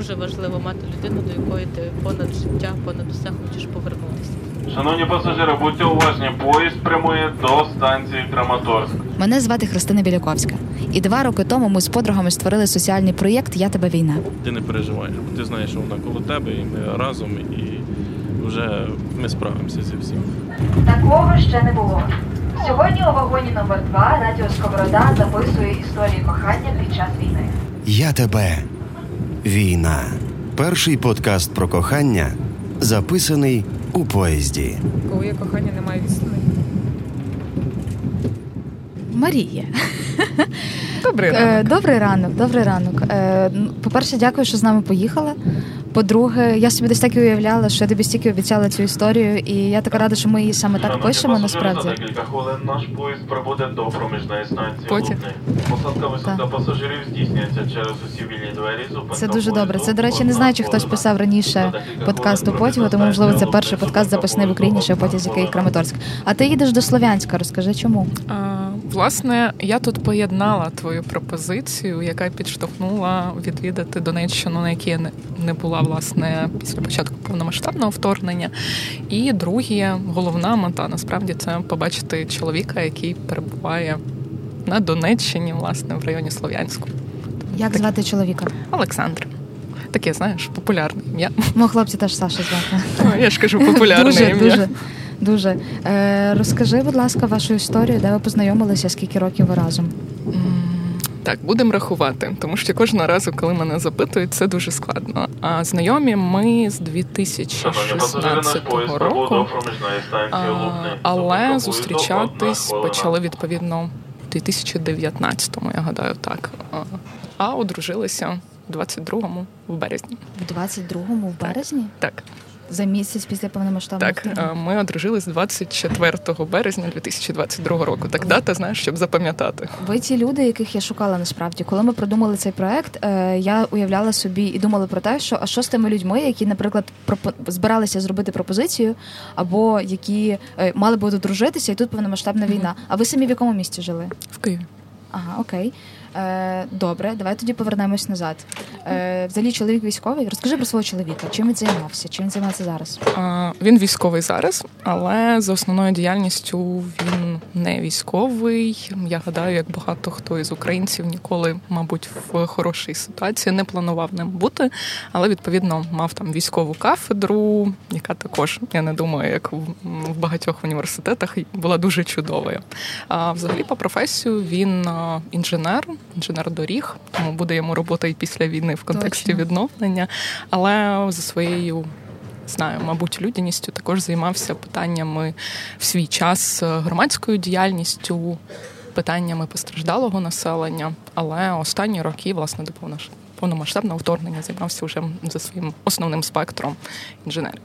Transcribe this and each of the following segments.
дуже важливо мати людину, до якої ти понад життя, понад усе хочеш повернутися. Шановні пасажири, будьте уважні, поїзд прямує до станції Краматорськ. Мене звати Христина Біляковська, і два роки тому ми з подругами створили соціальний проєкт Я тебе війна. Ти не переживаєш, бо ти знаєш, що вона коло тебе, і ми разом, і вже ми справимося зі всім. Такого ще не було. Сьогодні у вагоні номер 2 Радіо Сковорода записує історії кохання під час війни. Я тебе. Війна. Перший подкаст про кохання, записаний у поїзді. Коли є кохання, немає відстані. Марія. Добрий Е, ранок. Добрий ранок, добрий ранок. Е, ну, По-перше, дякую, що з нами поїхала. По-друге, я собі десь так і уявляла, що я тобі стільки обіцяла цю історію, і я така рада, що ми її саме так Шановні пишемо. Насправді За декілька хвилин наш поїзд прибуде до проміжної станції Потяг. Посадка висадка Так. пасажирів здійснюється через усі вільні двері. Зупинка це дуже добре. Це, до речі, не знаю, чи хтось писав раніше подкаст у потягу, тому можливо це перший подкаст записаний в Україні, ще потязі Київ. Краматорськ. А ти їдеш до Слов'янська. Розкажи чому? А, власне, я тут поєднала твою пропозицію, яка підштовхнула відвідати Донеччину, на якій я не, була власне після початку повномасштабного вторгнення. І друге, головна мета насправді це побачити чоловіка, який перебуває на Донеччині, власне, в районі Слов'янську. Як звати чоловіка? Олександр. Таке, знаєш, популярне ім'я. Мого хлопця теж Саша звати. Я ж кажу, популярне ім'я. дуже, дуже. Е, розкажи, будь ласка, вашу історію, де ви познайомилися, скільки років ви разом? Так, будемо рахувати, тому що кожного разу, коли мене запитують, це дуже складно. А знайомі ми з Шановні пасажири, 2016 поїзд прибув до року, а, але зустрічатись почали відповідно в 2019-му, я гадаю, так. А, А одружилися в 22-му в березні. В 22-му, в березні? Так, За місяць після повномасштабного так. а, Ми одружились 24 березня 2022 року. Так дата, знаєш, щоб запам'ятати. Ви ті люди, яких я шукала насправді. Коли ми продумали цей проект, е, я уявляла собі і думала про те, що а що з тими людьми, які, наприклад, пропо- збиралися зробити пропозицію, або які е, мали би одружитися, і тут повномасштабна війна. А ви самі в якому місті жили? В Києві. Ага, окей. Е, добре, давай тоді повернемось назад. Е, взагалі, чоловік військовий. Розкажи про свого чоловіка. Чим він займався? Чим він займається зараз? А, Він військовий зараз, але за основною діяльністю він не військовий. Я гадаю, як багато хто із українців ніколи, мабуть, в хорошій ситуації не планував ним бути, але відповідно мав там військову кафедру, яка також, я не думаю, як в багатьох університетах була дуже чудовою. А взагалі, по професію він інженер, інженер доріг, тому буде йому робота і після війни в контексті Точно. відновлення, але за своєю знаю, мабуть, людяністю також займався питаннями в свій час е, громадською діяльністю, питаннями постраждалого населення. Але останні роки, власне, до повномасштабного вторгнення займався вже за своїм основним спектром інженерів.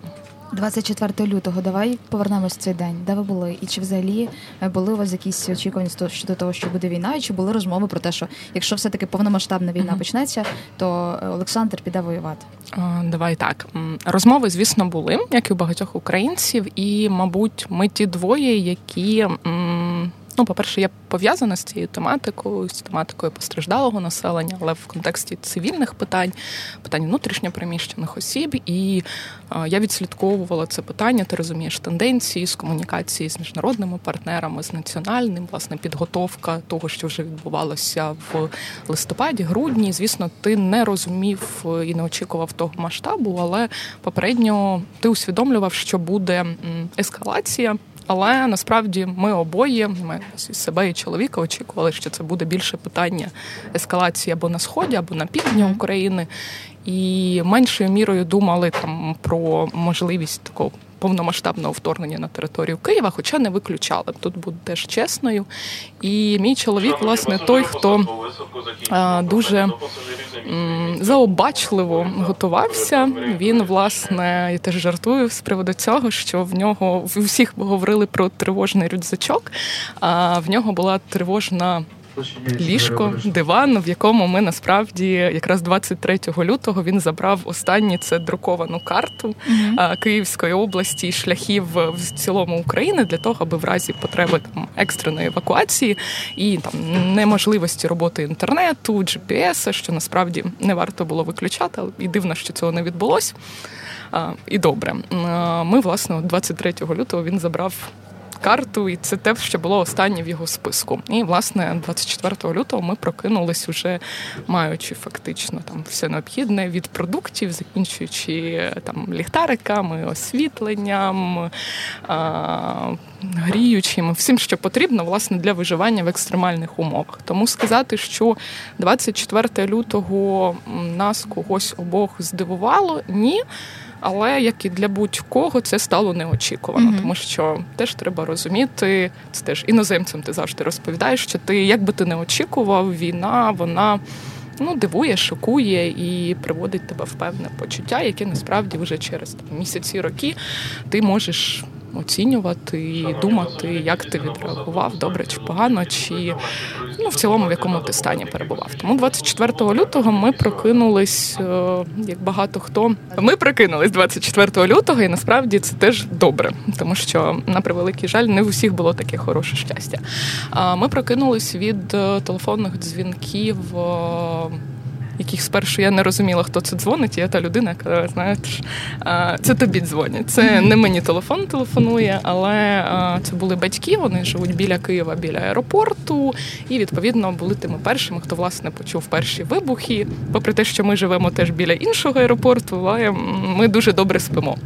24 лютого. Давай повернемось в цей день. Де ви були? І чи взагалі е, були у вас якісь очікування щодо того, що буде війна, і чи були розмови про те, що якщо все таки повномасштабна війна Мгм. почнеться, то е, Олександр піде воювати? Давай так. Розмови, звісно, були, як і у багатьох українців, і, мабуть, ми ті двоє, які. Ну, по-перше, я пов'язана з цією тематикою, з тематикою постраждалого населення, але в контексті цивільних питань, питань внутрішньопереміщених осіб. І е, я відслідковувала це питання. Ти розумієш тенденції з комунікації з міжнародними партнерами, з національним, власне, підготовка того, що вже відбувалося в листопаді, грудні. Звісно, ти не розумів е, і не очікував того масштабу, але попередньо ти усвідомлював, що буде ескалація. Але насправді ми обоє, ми себе і чоловіка, очікували, що це буде більше питання ескалації або на сході, або на півдні України, і меншою мірою думали там про можливість такого повномасштабного вторгнення на територію Києва, хоча не виключали. Тут буду теж чесною. І мій чоловік, власне, той, хто дуже, заобачливо готувався. Він, власне, я теж жартую з приводу цього, що в нього в усіх говорили про тривожний рюкзачок, а в нього була тривожна ліжко, диван, в якому ми насправді якраз 23 лютого він забрав останню це друковану карту Київської області і шляхів в цілому України для того, аби в разі потреби там екстреної евакуації і там неможливості роботи інтернету, GPS, що насправді не варто було виключати, але і дивно, що цього не відбулося. І добре, ми власне 23 лютого він забрав карту, і це те, що було останнє в його списку. І власне 24 лютого ми прокинулись уже маючи фактично там все необхідне від продуктів, закінчуючи там ліхтариками, освітленням, а, гріючим, всім, що потрібно, власне, для виживання в екстремальних умовах. Тому сказати, що 24 лютого нас когось обох здивувало, ні. Але як і для будь-кого це стало неочікувано, mm-hmm. тому що теж треба розуміти, це теж іноземцям ти завжди розповідаєш, що ти як би ти не очікував, війна вона ну дивує, шокує і приводить тебе в певне почуття, яке насправді вже через там, місяці роки ти можеш оцінювати і думати, як ти відреагував, добре чи погано, чи ну в цілому в якому ти стані перебував. Тому 24 лютого ми прокинулись, е, як багато хто. Ми прокинулись 24 лютого, і насправді це теж добре, тому що на превеликий жаль, не в усіх було таке хороше щастя. Ми прокинулись від е, телефонних дзвінків. Яких спершу я не розуміла, хто це дзвонить. Я та людина, яка знаєш, це тобі дзвонять. Це не мені телефон телефонує, але це були батьки. Вони живуть біля Києва, біля аеропорту, і відповідно були тими першими, хто власне почув перші вибухи. Попри те, що ми живемо теж біля іншого аеропорту, але ми дуже добре спимо.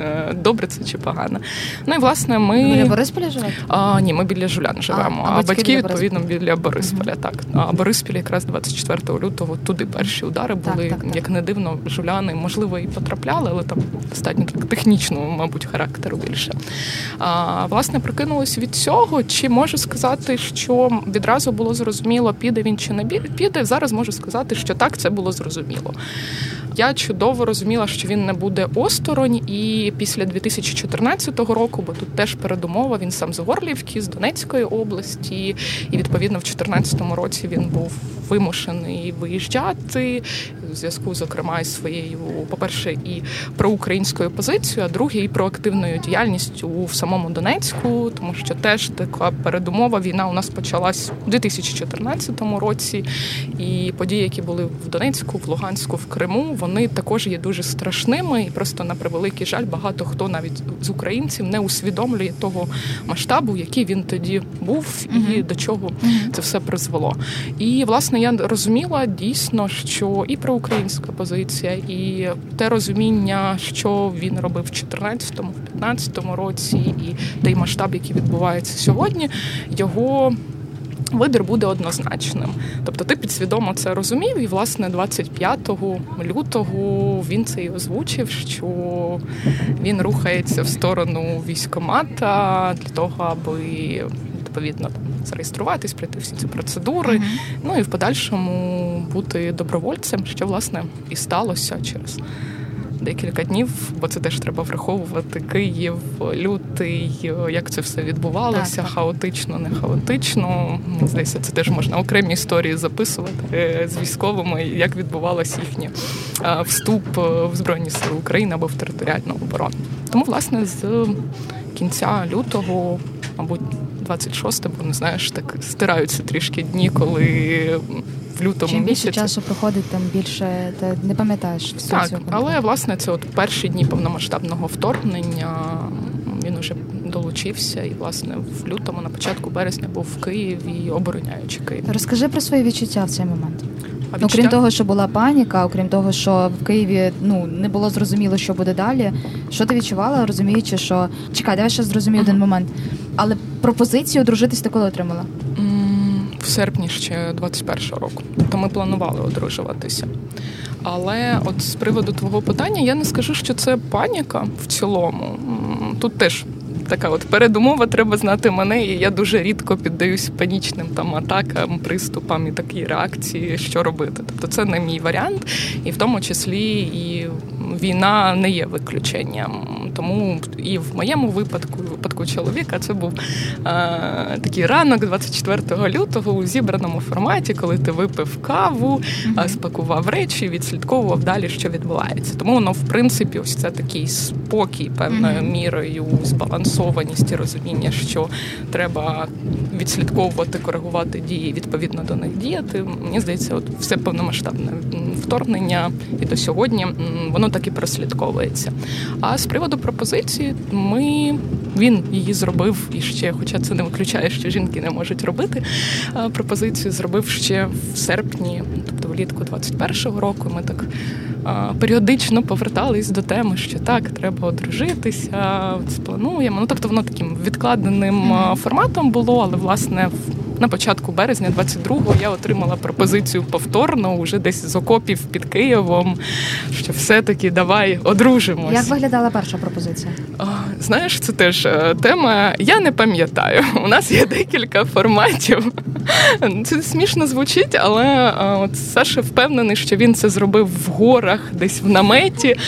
Е, добре це чи погано. Ну і власне ми біля Борисполя живете? А, Ні, ми біля Жулян живемо. А, а батьки, батьки відповідно біля Борисполя. Uh-huh. Так а Бориспіль якраз 24 лютого туди перші удари були, так, так, так. як не дивно, жуляни, можливо, і потрапляли, але там достатньо так технічного, мабуть, характеру більше. А, Власне, прикинулось від цього. Чи можу сказати, що відразу було зрозуміло, піде він чи не піде? Зараз можу сказати, що так, це було зрозуміло. Я чудово розуміла, що він не буде осторонь, і після 2014 року, бо тут теж передумова, він сам з Горлівки, з Донецької області, і відповідно в 2014 році він був вимушений виїжджати у зв'язку, зокрема, із своєю, по-перше, і проукраїнською позицією, а друге, і проактивною діяльністю в самому Донецьку, тому що теж така передумова війна у нас почалась у 2014 році, і події, які були в Донецьку, в Луганську, в Криму, вони також є дуже страшними, і просто на превеликий жаль, багато хто навіть з українців не усвідомлює того масштабу, який він тоді був, і uh-huh. до чого uh-huh. це все призвело. І власне я розуміла дійсно, що і про українська позиція, і те розуміння, що він робив в 14-му, в 15-му році, і той масштаб, який відбувається сьогодні, його. Вибір буде однозначним, тобто ти підсвідомо це розумів, і власне 25 лютого він це і озвучив, що він рухається в сторону військомата для того, аби відповідно зареєструватись, пройти всі ці процедури. Uh-huh. Ну і в подальшому бути добровольцем, що власне і сталося через. Декілька днів, бо це теж треба враховувати Київ, лютий, як це все відбувалося, так, хаотично, не хаотично. Здається, це теж можна окремі історії записувати е, з військовими, як відбувалося їхній вступ в Збройні Сили України або в територіальну оборону. Тому, власне, з кінця лютого, мабуть. 26, бо не знаєш, так стираються трішки дні, коли в лютому Чим більше місяці. часу проходить, там більше ти не пам'ятаєш всю Так, цю але власне це от перші дні повномасштабного вторгнення. Він уже долучився, і власне в лютому, на початку березня, був в Києві, обороняючи Київ. Розкажи про свої відчуття в цей момент. А відчуття... Окрім того, що була паніка, окрім того, що в Києві ну не було зрозуміло, що буде далі. Що ти відчувала, розуміючи, що чекай, давай ще зрозумію uh-huh. один момент. Але пропозицію одружитись ти коли отримала? В серпні ще 21-го року. Тобто ми планували одружуватися. Але от з приводу твого питання я не скажу, що це паніка в цілому. Тут теж така от передумова, треба знати мене, і я дуже рідко піддаюсь панічним там атакам, приступам і такій реакції, що робити. Тобто це не мій варіант, і в тому числі і війна не є виключенням. Тому і в моєму випадку, випадку чоловіка це був е, такий ранок 24 лютого у зібраному форматі, коли ти випив каву, е, спакував речі, відслідковував далі, що відбувається. Тому воно, в принципі, ось це такий спокій певною мірою, збалансованість і розуміння, що треба відслідковувати, коригувати дії, відповідно до них діяти. Мені здається, от все повномасштабне вторгнення і до сьогодні воно так і прослідковується. А з приводу пропозиції, ми він її зробив і ще, хоча це не виключає, що жінки не можуть робити. Пропозицію зробив ще в серпні, тобто влітку 21-го року. Ми так періодично повертались до теми, що так, треба одружитися, сплануємо. Ну тобто, воно таким відкладеним форматом було, але власне на початку березня 22-го я отримала пропозицію повторно, уже десь з окопів під Києвом. Що все-таки давай одружимось. Як виглядала перша пропозиція? Знаєш, це теж е, тема. Я не пам'ятаю. У нас є декілька форматів. Це смішно звучить, але е, от Саша впевнений, що він це зробив в горах, десь в наметі. Е,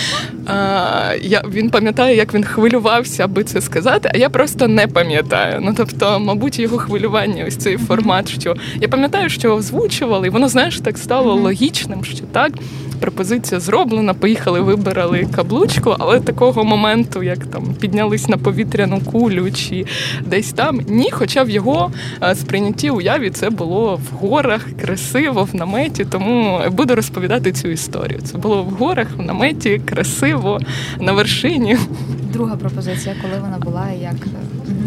я, Він пам'ятає, як він хвилювався, аби це сказати, а я просто не пам'ятаю. Ну тобто, мабуть, його хвилювання, ось цей формат, що я пам'ятаю, що озвучували, і воно, знаєш, так стало логічним, що так. Пропозиція зроблена, поїхали, вибирали каблучку, але такого моменту, як там піднялись на повітряну кулю чи десь там, ні. Хоча в його сприйнятті уяві це було в горах, красиво, в наметі. Тому буду розповідати цю історію. Це було в горах, в наметі, красиво, на вершині. Друга пропозиція, коли вона була як.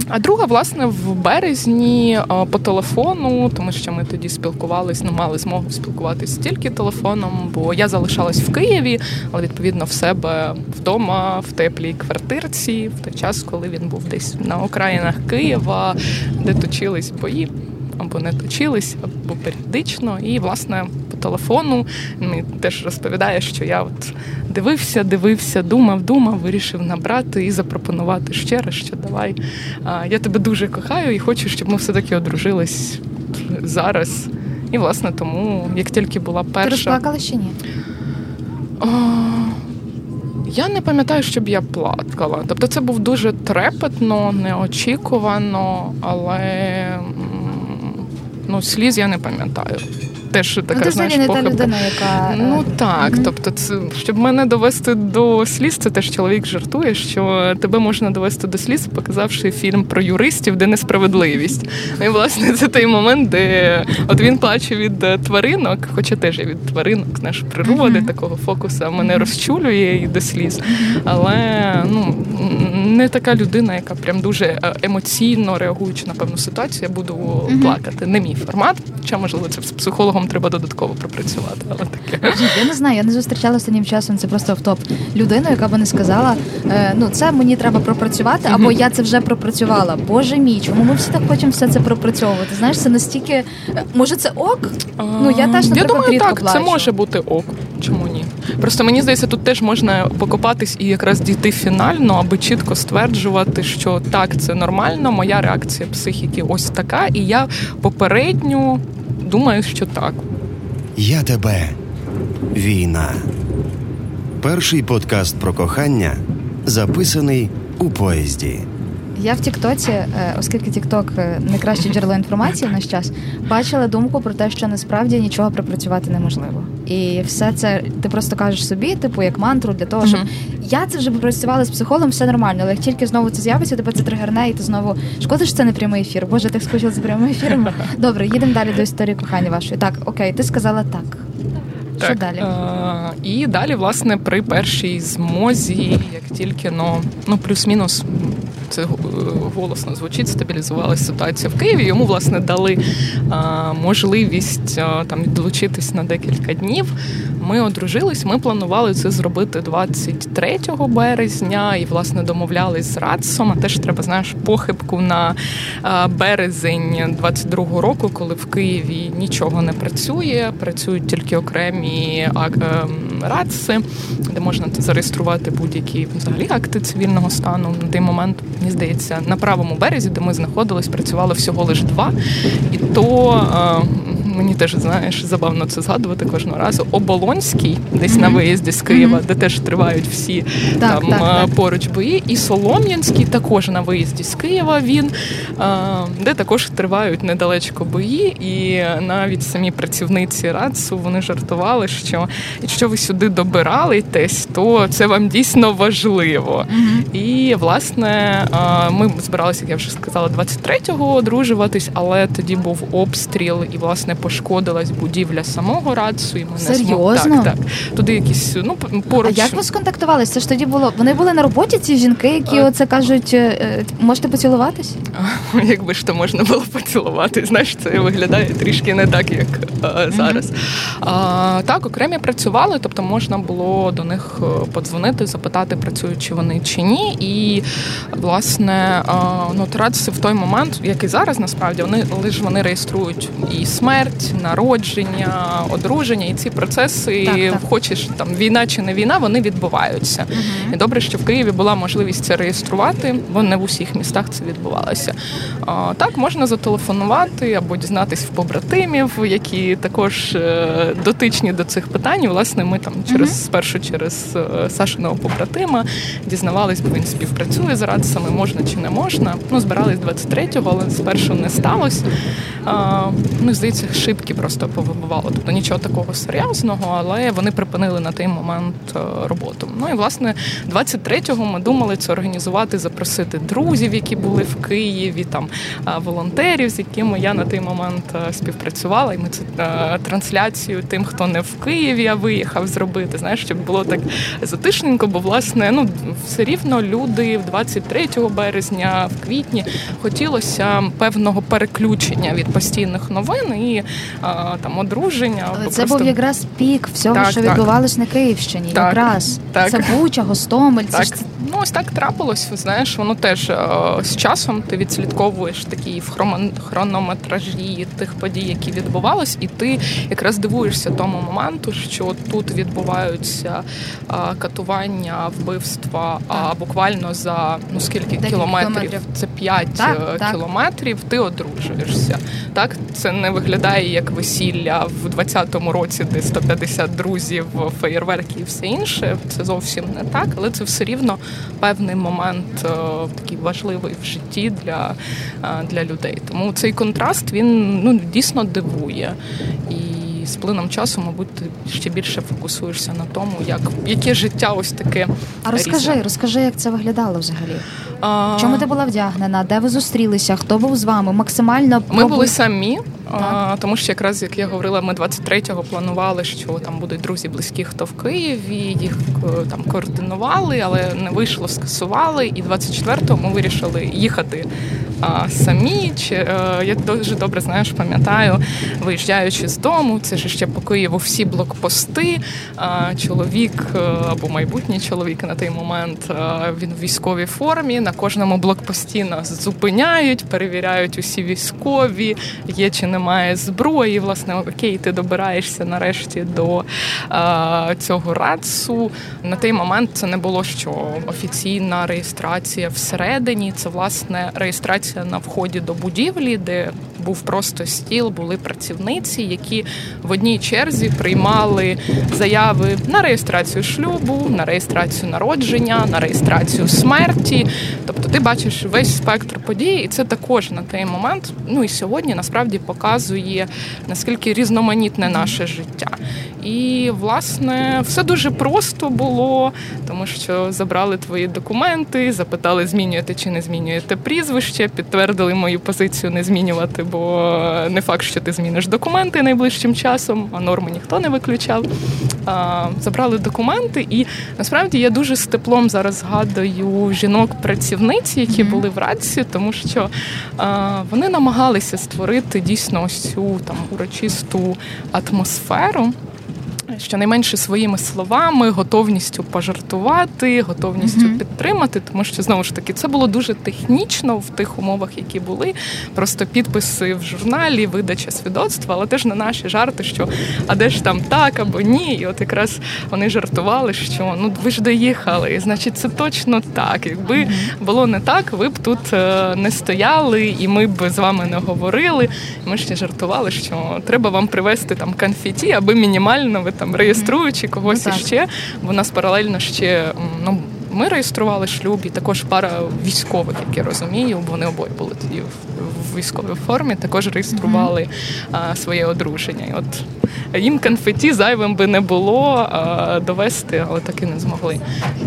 А друга, власне, в березні по телефону, тому що ми тоді спілкувалися, ну мали змогу спілкуватися тільки телефоном, бо я залишалась в Києві, але відповідно в себе вдома, в теплій квартирці, в той час, коли він був десь на окраїнах Києва, де точились бої. Або не точились, або періодично, і власне по телефону мені теж розповідає, що я от дивився, дивився, думав, думав, вирішив набрати і запропонувати ще раз, що давай. Я тебе дуже кохаю і хочу, щоб ми все-таки одружились зараз. І, власне, тому як тільки була перша. Ти розплакала чи ні? О, я не пам'ятаю, щоб я плакала. Тобто це був дуже трепетно, неочікувано, але ну, сліз я не пам'ятаю теж така ну, ти знаєш, не похибка. та людина, яка ну так. mm Тобто, це щоб мене довести до сліз, це теж чоловік жартує, що тебе можна довести до сліз, показавши фільм про юристів, де несправедливість. Ну і власне це той момент, де от він плаче від е, тваринок, хоча теж я від тваринок наш природи, mm-hmm. такого фокуса мене розчулює і до сліз. Але ну не така людина, яка прям дуже е, емоційно реагуючи на певну ситуацію, я буду mm-hmm. плакати. Не мій формат. Хоча, можливо, це з психологом треба додатково пропрацювати. Але таке я не знаю. Я не зустрічала останнім часом. Це просто в топ людину, яка би не сказала: е, ну це мені треба пропрацювати, або я це вже пропрацювала. Боже мій, чому ми всі так хочемо все це пропрацьовувати? Знаєш, це настільки е, може це ок? Ну я теж наприклад, я думаю, рідко так плачу. це може бути ок. Чому ні? Просто мені здається, тут теж можна покопатись і якраз дійти фінально, аби чітко стверджувати, що так, це нормально. Моя реакція психіки ось така, і я попередньо думаю, що так. Я тебе війна. Перший подкаст про кохання записаний у поїзді. Я в Тіктоці, е, оскільки Тікток е, найкраще джерело інформації в наш час, бачила думку про те, що насправді нічого пропрацювати неможливо. І все це ти просто кажеш собі, типу, як мантру для того, щоб uh-huh. я це вже попрацювала з психологом, все нормально. Але як тільки знову це з'явиться, тебе це тригерне, і ти знову шкода, що це не прямий ефір. Боже, так скучила за прямим ефіром. Добре, їдемо далі до історії кохання вашої. Так, окей, ти сказала так. Так. Що далі? Е- і далі, власне, при першій змозі, як тільки ну, ну плюс-мінус це голосно звучить, стабілізувалася ситуація в Києві. Йому власне дали а, можливість а, там відлучитись на декілька днів. Ми одружились. Ми планували це зробити 23 березня і власне домовлялись з Радсом. А теж треба знаєш похибку на березень 22-го року, коли в Києві нічого не працює. Працюють тільки окремі ем, радси, де можна зареєструвати будь-які взагалі акти цивільного стану. На той момент мені здається, на правому березі, де ми знаходились, працювало всього лише два. І то мені теж знаєш, забавно це згадувати кожного разу. Оболонський, десь на виїзді з Києва, де теж тривають всі Так, там так, а, так. поруч бої, і Солом'янський також на виїзді з Києва. Він де також тривають недалечко бої, і навіть самі працівниці РАЦУ вони жартували, що якщо ви сюди добиралитесь, то це вам дійсно важливо. І власне ми збиралися, як я вже сказала, 23-го одружуватись, але тоді був обстріл, і власне пошкодилась будівля самого РАЦУ. І ми не змогли так, так. Туди якісь ну п- А поруч. як ви сконтактувалися? Це ж тоді було. Вони були на роботі, ці жінки, які Е. оце кажуть, е, е, можете поцілуватись? Якби ж то можна було поцілувати, знаєш, це виглядає трішки не так, як е, зараз. А, так, окремі працювали, тобто можна було до них подзвонити, запитати, працюють чи вони чи ні. І власне, а, ну традиції в той момент, як і зараз, насправді, вони лише вони реєструють і смерть, народження, одруження, і ці процеси, Так, так. хочеш там війна чи не війна, вони відбуваються. І добре, що в Києві була можливість це реєструвати, бо не в усіх містах це відбувалося. А, так, можна зателефонувати або дізнатись в побратимів, які також е, дотичні до цих питань. І, власне, ми там через спершу через е, Сашиного побратима дізнавались, бо він співпрацює з радцями, можна чи не можна. Ну, збирались 23-го, але спершу не сталося. А, ну, здається, шибки просто повибивало. Тобто нічого такого серйозного, але вони припинили на той момент е, роботу. Ну і власне 23-го ми думали це організувати, запросити друзів, які були в Києві, там е, волонтерів, з якими я на той момент е, співпрацювала. І ми е, трансляцію тим, хто не в Києві, а виїхав зробити. Знаєш, щоб було так затишненько, бо власне ну все рівно люди в 23 березня, в квітні хотілося певного переключення від постійних новин і там одруження. Але це просто- був якраз пік всього, Так, що так. відбувалось на Київщині. Так, якраз так. це Буча, Гостомель. Це ж Ну, ось так трапилось. Знаєш, воно теж е, з часом ти відслідковуєш такі в хронометражі тих подій, які відбувались, і ти якраз дивуєшся тому моменту, що тут відбуваються е, катування, вбивства, а буквально за ну скільки кілометрів? кілометрів. Це 5 Так, так. кілометрів. Ти одружуєшся. Так, це не виглядає як весілля в 20-му році, де 150 друзів, феєрверки і все інше. Це зовсім не так, але це все рівно певний момент е, такий важливий в житті для, е, для людей. Тому цей контраст він ну дійсно дивує. І з плином часу, мабуть, ти ще більше фокусуєшся на тому, як яке життя ось таке. а розкажи, різне. розкажи, як це виглядало взагалі. А, Чому ти була вдягнена? Де ви зустрілися? Хто був з вами? Максимально Ми були самі, а, тому що якраз як я говорила, ми 23-го планували, що там будуть друзі близькі, хто в Києві, їх е, там координували, але не вийшло, скасували. І 24-го ми вирішили їхати а, самі. Чи е, я дуже добре знаєш, пам'ятаю, виїжджаючи з дому, це ж ще по Києву всі блокпости. А, чоловік е, або майбутній чоловік на той момент е, він в військовій формі. На кожному блокпості нас зупиняють, перевіряють усі військові, є чи немає зброї. Власне, окей, ти добираєшся нарешті до цього рацу. На той момент це не було що офіційна реєстрація всередині. Це власне реєстрація на вході до будівлі, де був просто стіл, були працівниці, які в одній черзі приймали заяви на реєстрацію шлюбу, на реєстрацію народження, на реєстрацію смерті. Тобто ти бачиш весь спектр подій, і це також на той момент, ну і сьогодні насправді показує наскільки різноманітне наше життя. І власне все дуже просто було, тому що забрали твої документи, запитали, змінюєте чи не змінюєте прізвище, підтвердили мою позицію не змінювати, бо не факт, що ти зміниш документи найближчим часом, а норми ніхто не виключав. А, Забрали документи, і насправді я дуже з теплом зараз згадую жінок-працівниць, які були в раці, тому що а, вони намагалися створити дійсно ось цю там урочисту атмосферу. Щонайменше своїми словами, готовністю пожартувати, готовністю Мгм. підтримати, тому що знову ж таки це було дуже технічно в тих умовах, які були. Просто підписи в журналі, видача свідоцтва, але теж на наші жарти, що а де ж там так або ні. І от якраз вони жартували, що ну ви ж доїхали, і значить, це точно так. Якби було не так, ви б тут е, не стояли, і ми б з вами не говорили. Ми ще жартували, що треба вам привезти там конфеті, аби мінімально ви там реєструючи когось Ну, іще. Бо у нас паралельно ще ну. Ми реєстрували шлюб і також пара військових, як я розумію, бо вони обоє були тоді в, військовій формі, також реєстрували а, своє одруження. І от їм конфеті зайвим би не було а, довести, але так і не змогли.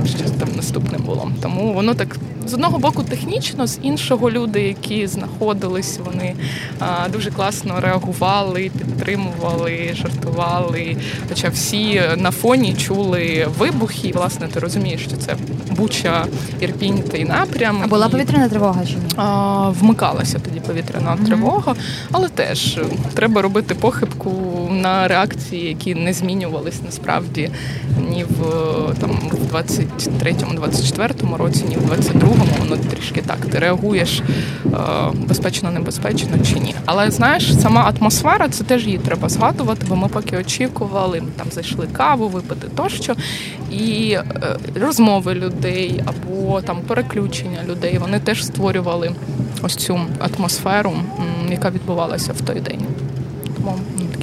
Щось там наступне було. Тому воно так з одного боку технічно, з іншого люди, які знаходились, вони а, дуже класно реагували, підтримували, жартували. Хоча всі на фоні чули вибухи, і власне ти розумієш, що це Буча, Ірпінь той напрям. А була повітряна тривога чи ні? а, вмикалася тоді повітряна тривога, але теж треба робити похибку на реакції, які не змінювались насправді ні в там в 23-му, 24-му році, ні в 22-му. Воно трішки так. Ти реагуєш е, безпечно, небезпечно чи ні. Але знаєш, сама атмосфера це теж її треба згадувати, бо ми поки очікували, ми там зайшли каву випити тощо, і е, розмови людей або там переключення людей. Вони теж створювали ось цю атмосферу, яка відбувалася в той день. Тому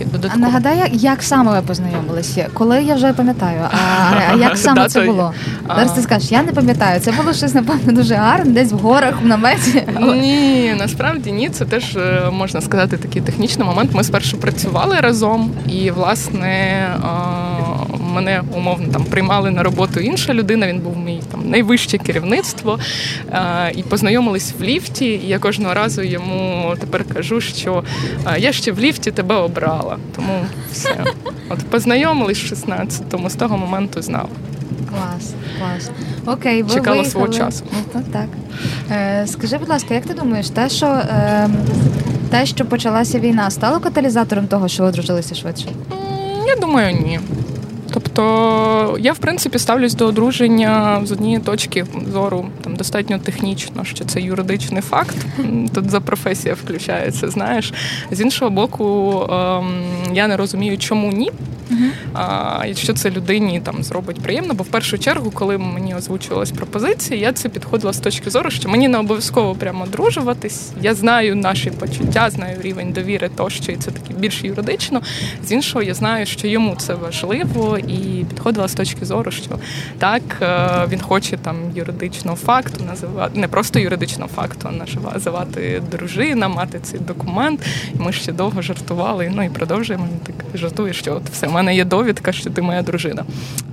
ну, додатково. А нагадай, як- саме ви познайомилися? Коли я вже пам'ятаю, а, а як саме це було? Зараз ти скажеш, я не пам'ятаю. Це було щось, напевно, дуже гарне, десь в горах, в наметі. Ні, насправді ні. Це теж е, можна сказати такий технічний момент. Ми спершу працювали разом, і власне мене умовно там приймали на роботу інша людина. Він був мій там найвище керівництво. е, І познайомились в ліфті. І я кожного разу йому тепер кажу, що е, я ще в ліфті тебе обрала. Тому все. От познайомились в 16-му, з того моменту знав. Клас, клас. Окей, ви Чекала виїхали. свого часу. Ну, так. Е, скажи, будь ласка, як ти думаєш, те, що, е, те, що почалася війна, стало каталізатором того, що одружилися швидше? Я думаю, ні. Тобто я в принципі ставлюсь до одруження з однієї точки зору там достатньо технічно, що це юридичний факт. Тут за професія включається. Знаєш, з іншого боку, ем, я не розумію, чому ні. А, якщо це людині там зробить приємно, бо в першу чергу, коли мені озвучувалась пропозиція, я це підходила з точки зору, що мені не обов'язково прямо одружуватись. Я знаю наші почуття, знаю рівень довіри тощо, і це таки більш юридично. З іншого, я знаю, що йому це важливо, і підходила з точки зору, що так е, він хоче там юридичного факту називати, не просто юридичного факту, а називати дружина, мати цей документ. І ми ще довго жартували. Ну і продовжуємо. Так жартує, що от все, мене є довідка, що ти моя дружина.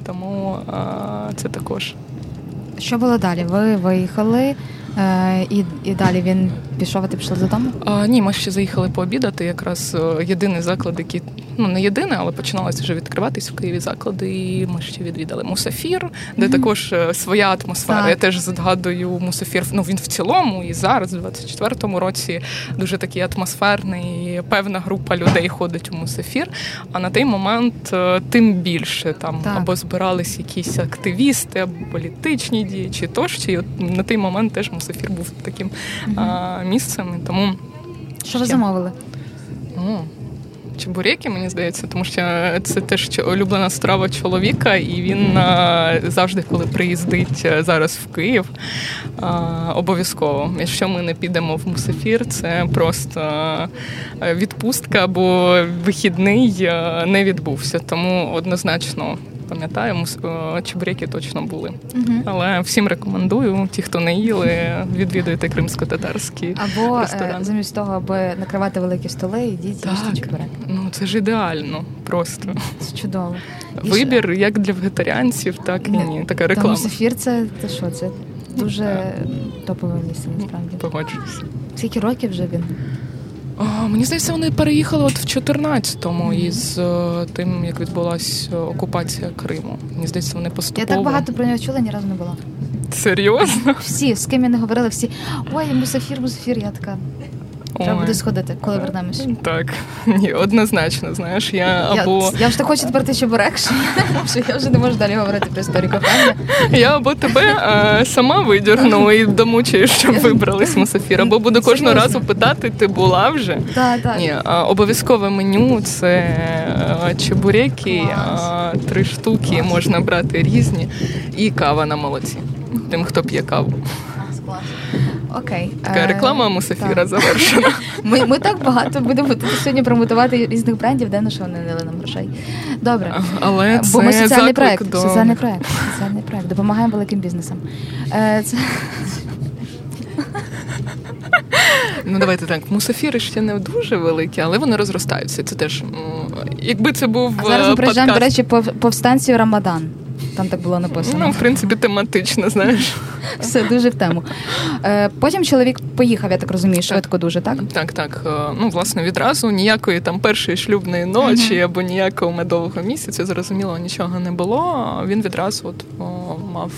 Тому а, це також. Що було далі? Ви виїхали, е, і, і далі він пішов, а ти пішла додому? А, ні, ми ще заїхали пообідати. Якраз е, єдиний заклад, який ну не єдиний, але починалося вже відкриватись в Києві заклади. І ми ще відвідали Мусафір, де також е, своя атмосфера. Так. Я теж згадую Мусафір. Ну він в цілому і зараз, в 24-му році, дуже такий атмосферний. Певна група людей ходить у Мусафір. А на той момент е, тим більше там Так. або збирались якісь активісти, або політичні діячі тощо. І от на той момент теж Мусафір був таким а, місцем. І Тому Що ви замовили? О, чебуреки, мені здається, тому що це теж улюблена страва чоловіка, і він а, завжди, коли приїздить зараз в Київ, а, обов'язково. Якщо ми не підемо в Мусафір, це просто відпустка або вихідний не відбувся. Тому однозначно. Пам'ятаю, е, чебуреки точно були. Але всім рекомендую, ті, хто не їли, відвідуйте кримсько-татарські Або е, ресторани. замість того, аби накривати великі столи, йдіть Так. їжте чебурек. Ну це ж ідеально просто. Це чудово. Вибір як для вегетаріанців, так і ні. Така Тому реклама. Сефір це, це що? Це дуже топове місце, насправді. Погоджуюсь. Скільки років вже він? Мені здається, вони переїхали от в 14-му із е, тим, як відбулася окупація Криму. Мені здається, вони Я так багато про нього чула, ні разу не була. Серйозно? Всі, з ким я не говорила, всі ой, мусафір, мусафір. Я така. Треба буде сходити, коли вернемось. Так, ні, однозначно, знаєш, я або Я, я вже так хочу тепер ти чебурек, що я вже не можу далі говорити про історію кохання. я або тебе е, сама видірну і домучаю, щоб вибрались Мусафір, або буду кожного разу питати, ти була вже? Так, так. Ні, а, обов'язкове меню це е, чебуреки, а, три штуки можна брати різні, і кава на молоці. Тим, хто п'є каву. Окей. Така Е, реклама Мусафіра завершена. Ми, ми так багато будемо тут сьогодні промотувати різних брендів, де на що вони дали нам грошей. Добре. Але Бо ми соціальний проект, до соціальний проект, соціальний проект. Допомагаємо великим бізнесам. Е, це... Ну давайте так. Мусафіри ще не дуже великі, але вони розростаються. Це теж якби це був А зараз ми е, приїжджаємо, до речі, по, по Рамадан. Там так було написано. Ну, в принципі, тематично, знаєш. Все дуже в тему. Е, потім чоловік поїхав, я так розумію, швидко дуже, так? Так, так. е, Ну, власне, відразу ніякої там першої шлюбної ночі або ніякого медового місяця, зрозуміло, нічого не було. Він відразу от мав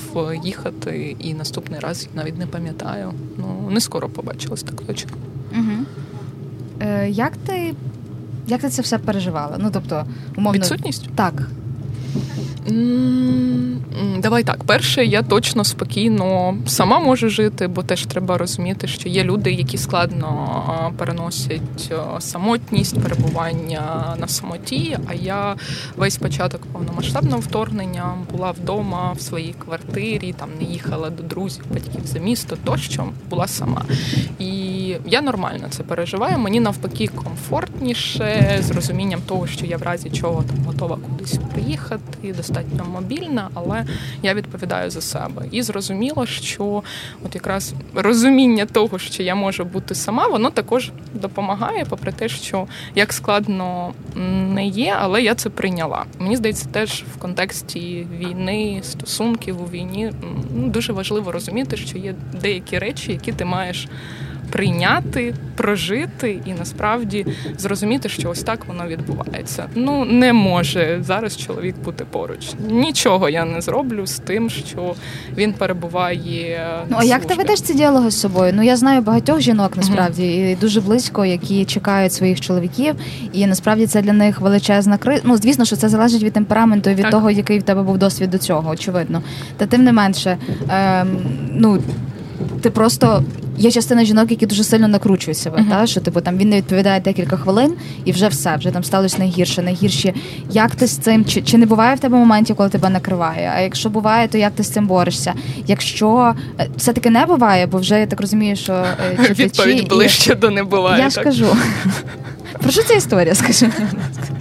їхати, і наступний раз навіть не пам'ятаю. Ну, не скоро побачилась так точно. Угу. Е, як ти. Як ти це все переживала? Ну, тобто, умовно. Відсутність? Так. М, Давай так. Перше, я точно спокійно сама можу жити, бо теж треба розуміти, що є люди, які складно переносять самотність, перебування на самоті. А я весь початок повномасштабного вторгнення була вдома в своїй квартирі, там не їхала до друзів, батьків за місто, тощо була сама. І я нормально це переживаю. Мені навпаки комфортніше з розумінням того, що я в разі чого там готова кудись приїхати, достатньо мобільна, але я відповідаю за себе. І зрозуміло, що от якраз розуміння того, що я можу бути сама, воно також допомагає, попри те, що як складно не є, але я це прийняла. Мені здається, теж в контексті війни, стосунків у війні ну, дуже важливо розуміти, що є деякі речі, які ти маєш прийняти, прожити і насправді зрозуміти, що ось так воно відбувається. Ну не може зараз чоловік бути поруч. Нічого я не зроблю з тим, що він перебуває. Ну, а як ти ведеш ці діалоги з собою? Ну я знаю багатьох жінок насправді і дуже близько, які чекають своїх чоловіків, і насправді це для них величезна кри... Ну, звісно, що це залежить від темпераменту і від Так. того, який в тебе був досвід до цього, очевидно. Та тим не менше, ем, ну ти просто. Є частина жінок, які дуже сильно накручують себе, Мгм. та що типу там він не відповідає декілька хвилин, і вже все, вже там сталося найгірше, найгірші. Як ти з цим? Чи, чи не буває в тебе моментів, коли тебе накриває? А якщо буває, то як ти з цим борешся? Якщо е, все таки не буває, бо вже я так розумію, що е, відповідь ближче до не буває. Я ж кажу. Про що ця історія? Скажи.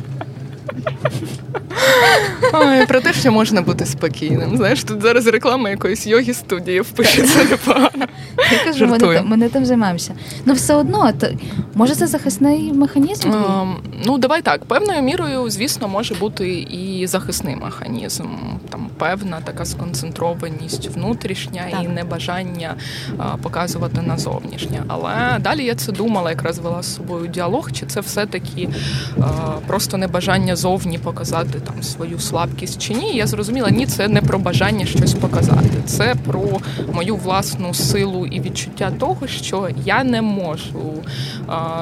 Ой, про те, що можна бути спокійним. Знаєш, тут зараз реклама якоїсь йоги студії впишеться непогано. Я кажу, ми, не, ми не тим займаємося. Ну все одно, то, може це захисний механізм? Ем, Ну, давай так. Певною мірою, звісно, може бути і захисний механізм. Там певна така сконцентрованість внутрішня і небажання а, показувати на зовнішнє. Але далі я це думала, якраз вела з собою діалог, чи це все-таки а, просто небажання зовні показати там свою слабкість чи ні. Я зрозуміла, ні, це не про бажання щось показати. Це про мою власну силу і відчуття того, що я не можу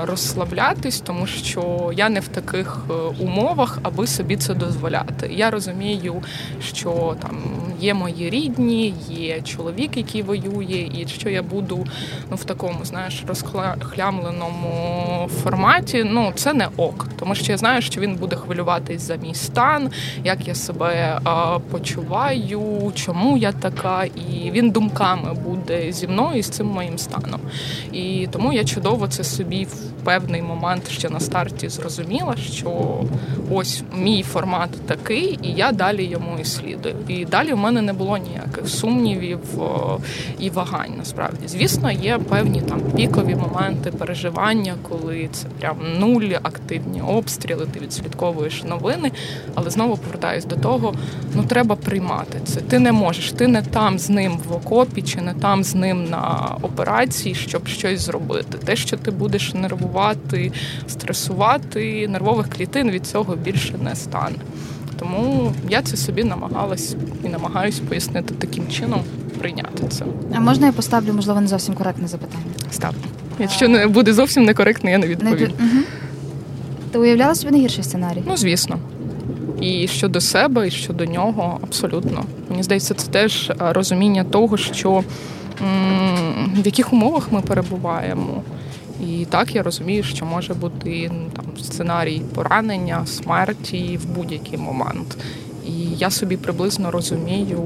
розслаблятись, тому що я не в таких е, умовах, аби собі це дозволяти. Я розумію, що там є мої рідні, є чоловік, який воює, і що я буду ну в такому, знаєш, розхлямленому форматі. Ну це не ок, тому що я знаю, що він буде хвилюватись за мій стан, як я себе почуваю, чому я така, і він думками буде зі мною і з цим моїм станом. І тому я чудово це собі певний момент ще на старті зрозуміла, що ось мій формат такий, і я далі йому і слідую. І далі в мене не було ніяких сумнівів і вагань. Насправді, звісно, є певні там пікові моменти переживання, коли це прям нуль, активні обстріли, ти відслідковуєш новини. Але знову повертаюсь до того: ну треба приймати це. Ти не можеш, ти не там з ним в окопі, чи не там з ним на операції, щоб щось зробити. Те, що ти будеш нервувати, стресувати, нервових клітин від цього більше не стане. Тому я це собі намагалась і намагаюсь пояснити таким чином, прийняти це. А можна я поставлю, можливо, не зовсім коректне запитання? Став. Якщо не буде зовсім некоректно, я не Не відповім. ду- Мгм. Ти уявляла собі найгірший сценарій? Ну, звісно. І щодо себе, і щодо нього, абсолютно. Мені здається, це теж е, розуміння того, що в яких умовах ми перебуваємо. І так я розумію, що може бути ну, там сценарій поранення, смерті в будь-який момент. І я собі приблизно розумію,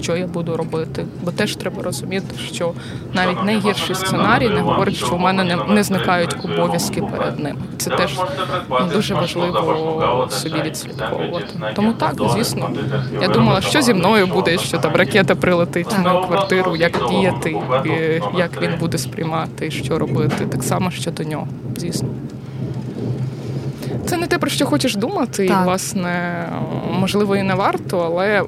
що я буду робити. Бо теж треба розуміти, що навіть найгірший сценарій не говорить, що у мене не, не зникають обов'язки перед ним. Це теж дуже важливо собі відслідковувати. Тому так, звісно, я думала, що зі мною буде, що там ракета прилетить в мою квартиру, як діяти, як він буде сприймати, що робити. Так само щодо нього, звісно. Це не те, про що хочеш думати, і власне можливо і не варто, але в,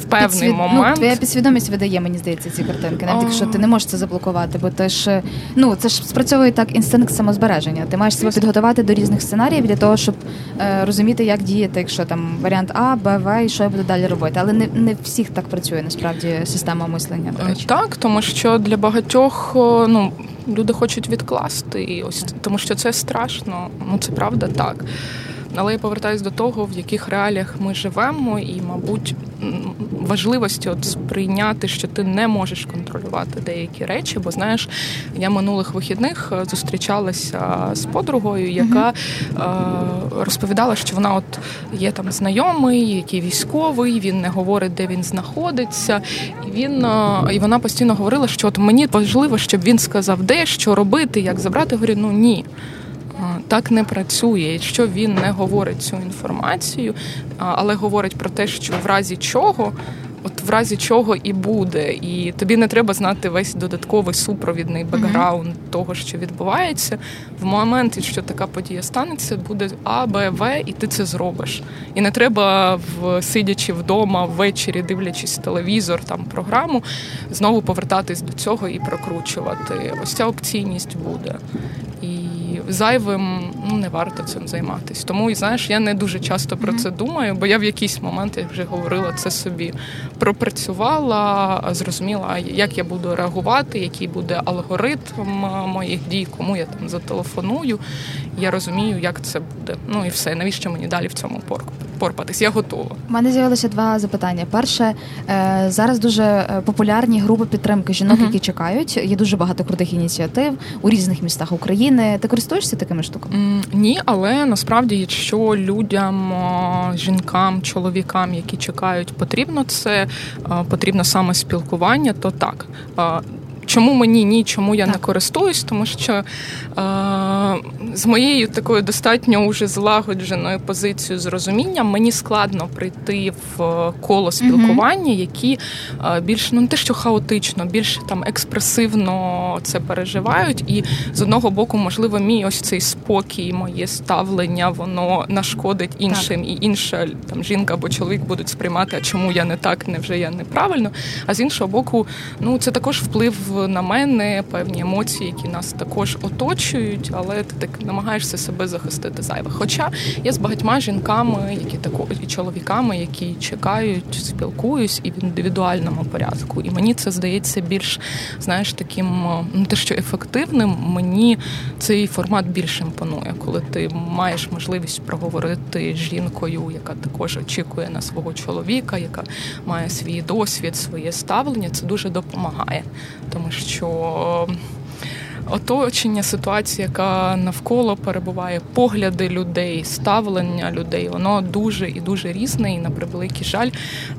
в певний Підсвід- момент Ну, твоя підсвідомість видає, мені здається, ці картинки. Навіть якщо ти не можеш це заблокувати, бо ти ж ну це ж спрацьовує так інстинкт самозбереження. Ти маєш себе підготувати до різних сценаріїв для того, щоб е, розуміти, як діяти, якщо там варіант А, Б, В, і що я буду далі робити. Але не, не всіх так працює насправді система мислення. До речі. Так, тому що для багатьох ну, люди хочуть відкласти, і ось тому що це страшно. Ну це правда так. Але я повертаюсь до того, в яких реаліях ми живемо, і, мабуть, важливості от сприйняти, що ти не можеш контролювати деякі речі. Бо знаєш, я минулих вихідних е, зустрічалася з подругою, яка е, розповідала, що вона от є там знайомий, який військовий, він не говорить, де він знаходиться. І він е, і вона постійно говорила, що от мені важливо, щоб він сказав, де що робити, як забрати. Я говорю, ну ні. Так не працює. Якщо він не говорить цю інформацію, але говорить про те, що в разі чого, от в разі чого і буде, і тобі не треба знати весь додатковий супровідний бекграунд того, що відбувається. В момент, якщо така подія станеться, буде А, Б, В, і ти це зробиш. І не треба в сидячи вдома ввечері, дивлячись телевізор, там програму, знову повертатись до цього і прокручувати. Ось ця опційність буде. І зайвим ну не варто цим займатися. Тому і знаєш, я не дуже часто про це думаю, бо я в якийсь момент, як вже говорила, це собі пропрацювала, зрозуміла, як я буду реагувати, який буде алгоритм моїх дій, кому я там зателефоную. Я розумію, як це буде. Ну і все. Навіщо мені далі в цьому пор- порпатись? Я готова. У мене з'явилося два запитання. Перше, е, зараз дуже е, популярні групи підтримки жінок, Мгм. які чекають. Є дуже багато крутих ініціатив у різних містах України. Ти користуєшся такими штуками? Ні, але насправді, якщо людям, жінкам, чоловікам, які чекають, потрібно це, потрібно саме спілкування, то так. Чому мені ні, чому я не користуюсь? Тому що е, з моєю такою достатньо уже злагодженою позицією з розумінням мені складно прийти в е, коло спілкування, які е, більш ну не те, що хаотично, більш там експресивно це переживають. І з одного боку, можливо, мій ось цей спокій, моє ставлення, воно нашкодить іншим, і інша там жінка або чоловік будуть сприймати, а чому я не так, невже я неправильно. А з іншого боку, ну це також вплив на мене, певні емоції, які нас також оточують, але ти так намагаєшся себе захистити зайве. Хоча я з багатьма жінками, які тако і чоловіками, які чекають, спілкуюсь і в індивідуальному порядку. І мені це здається більш, знаєш, таким е, ну те, що ефективним, мені цей формат більш імпонує, коли ти маєш можливість проговорити з жінкою, яка також очікує на свого чоловіка, яка має свій досвід, своє ставлення. Це дуже допомагає, тому що. Оточення, ситуація, яка навколо перебуває, погляди людей, ставлення людей, воно дуже і дуже різне, і на превеликий жаль,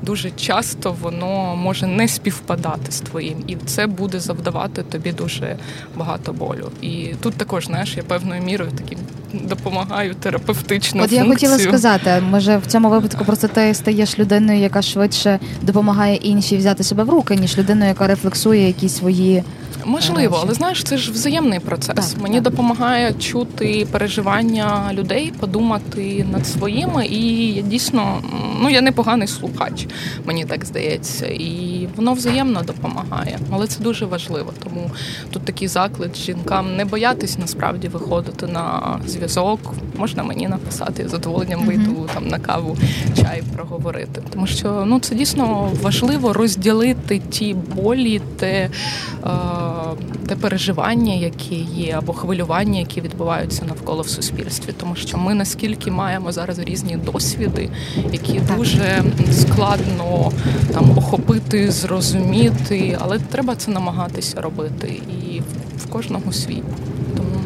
дуже часто воно може не співпадати з твоїм, і це буде завдавати тобі дуже багато болю. І тут також знаєш, я певною мірою таким допомагаю терапевтичну От я функцію. хотіла сказати, може в цьому випадку просто ти стаєш людиною, яка швидше допомагає іншій взяти себе в руки, ніж людиною, яка рефлексує якісь свої Можливо, але знаєш, це ж взаємний процес. Так, Мені так. допомагає чути переживання людей, подумати над своїми, і я дійсно ну я непоганий слухач, мені так здається, і воно взаємно допомагає. Але це дуже важливо. Тому тут такий заклик жінкам не боятись насправді виходити на зв'язок. Можна мені написати я з задоволенням вийду там на каву, чай проговорити. Тому що ну це дійсно важливо розділити ті болі, те. Е- те переживання, яке є, або хвилювання, які відбуваються навколо в суспільстві, тому що ми наскільки маємо зараз різні досвіди, які дуже складно там охопити, зрозуміти, але треба це намагатися робити, і в кожного свій. Тому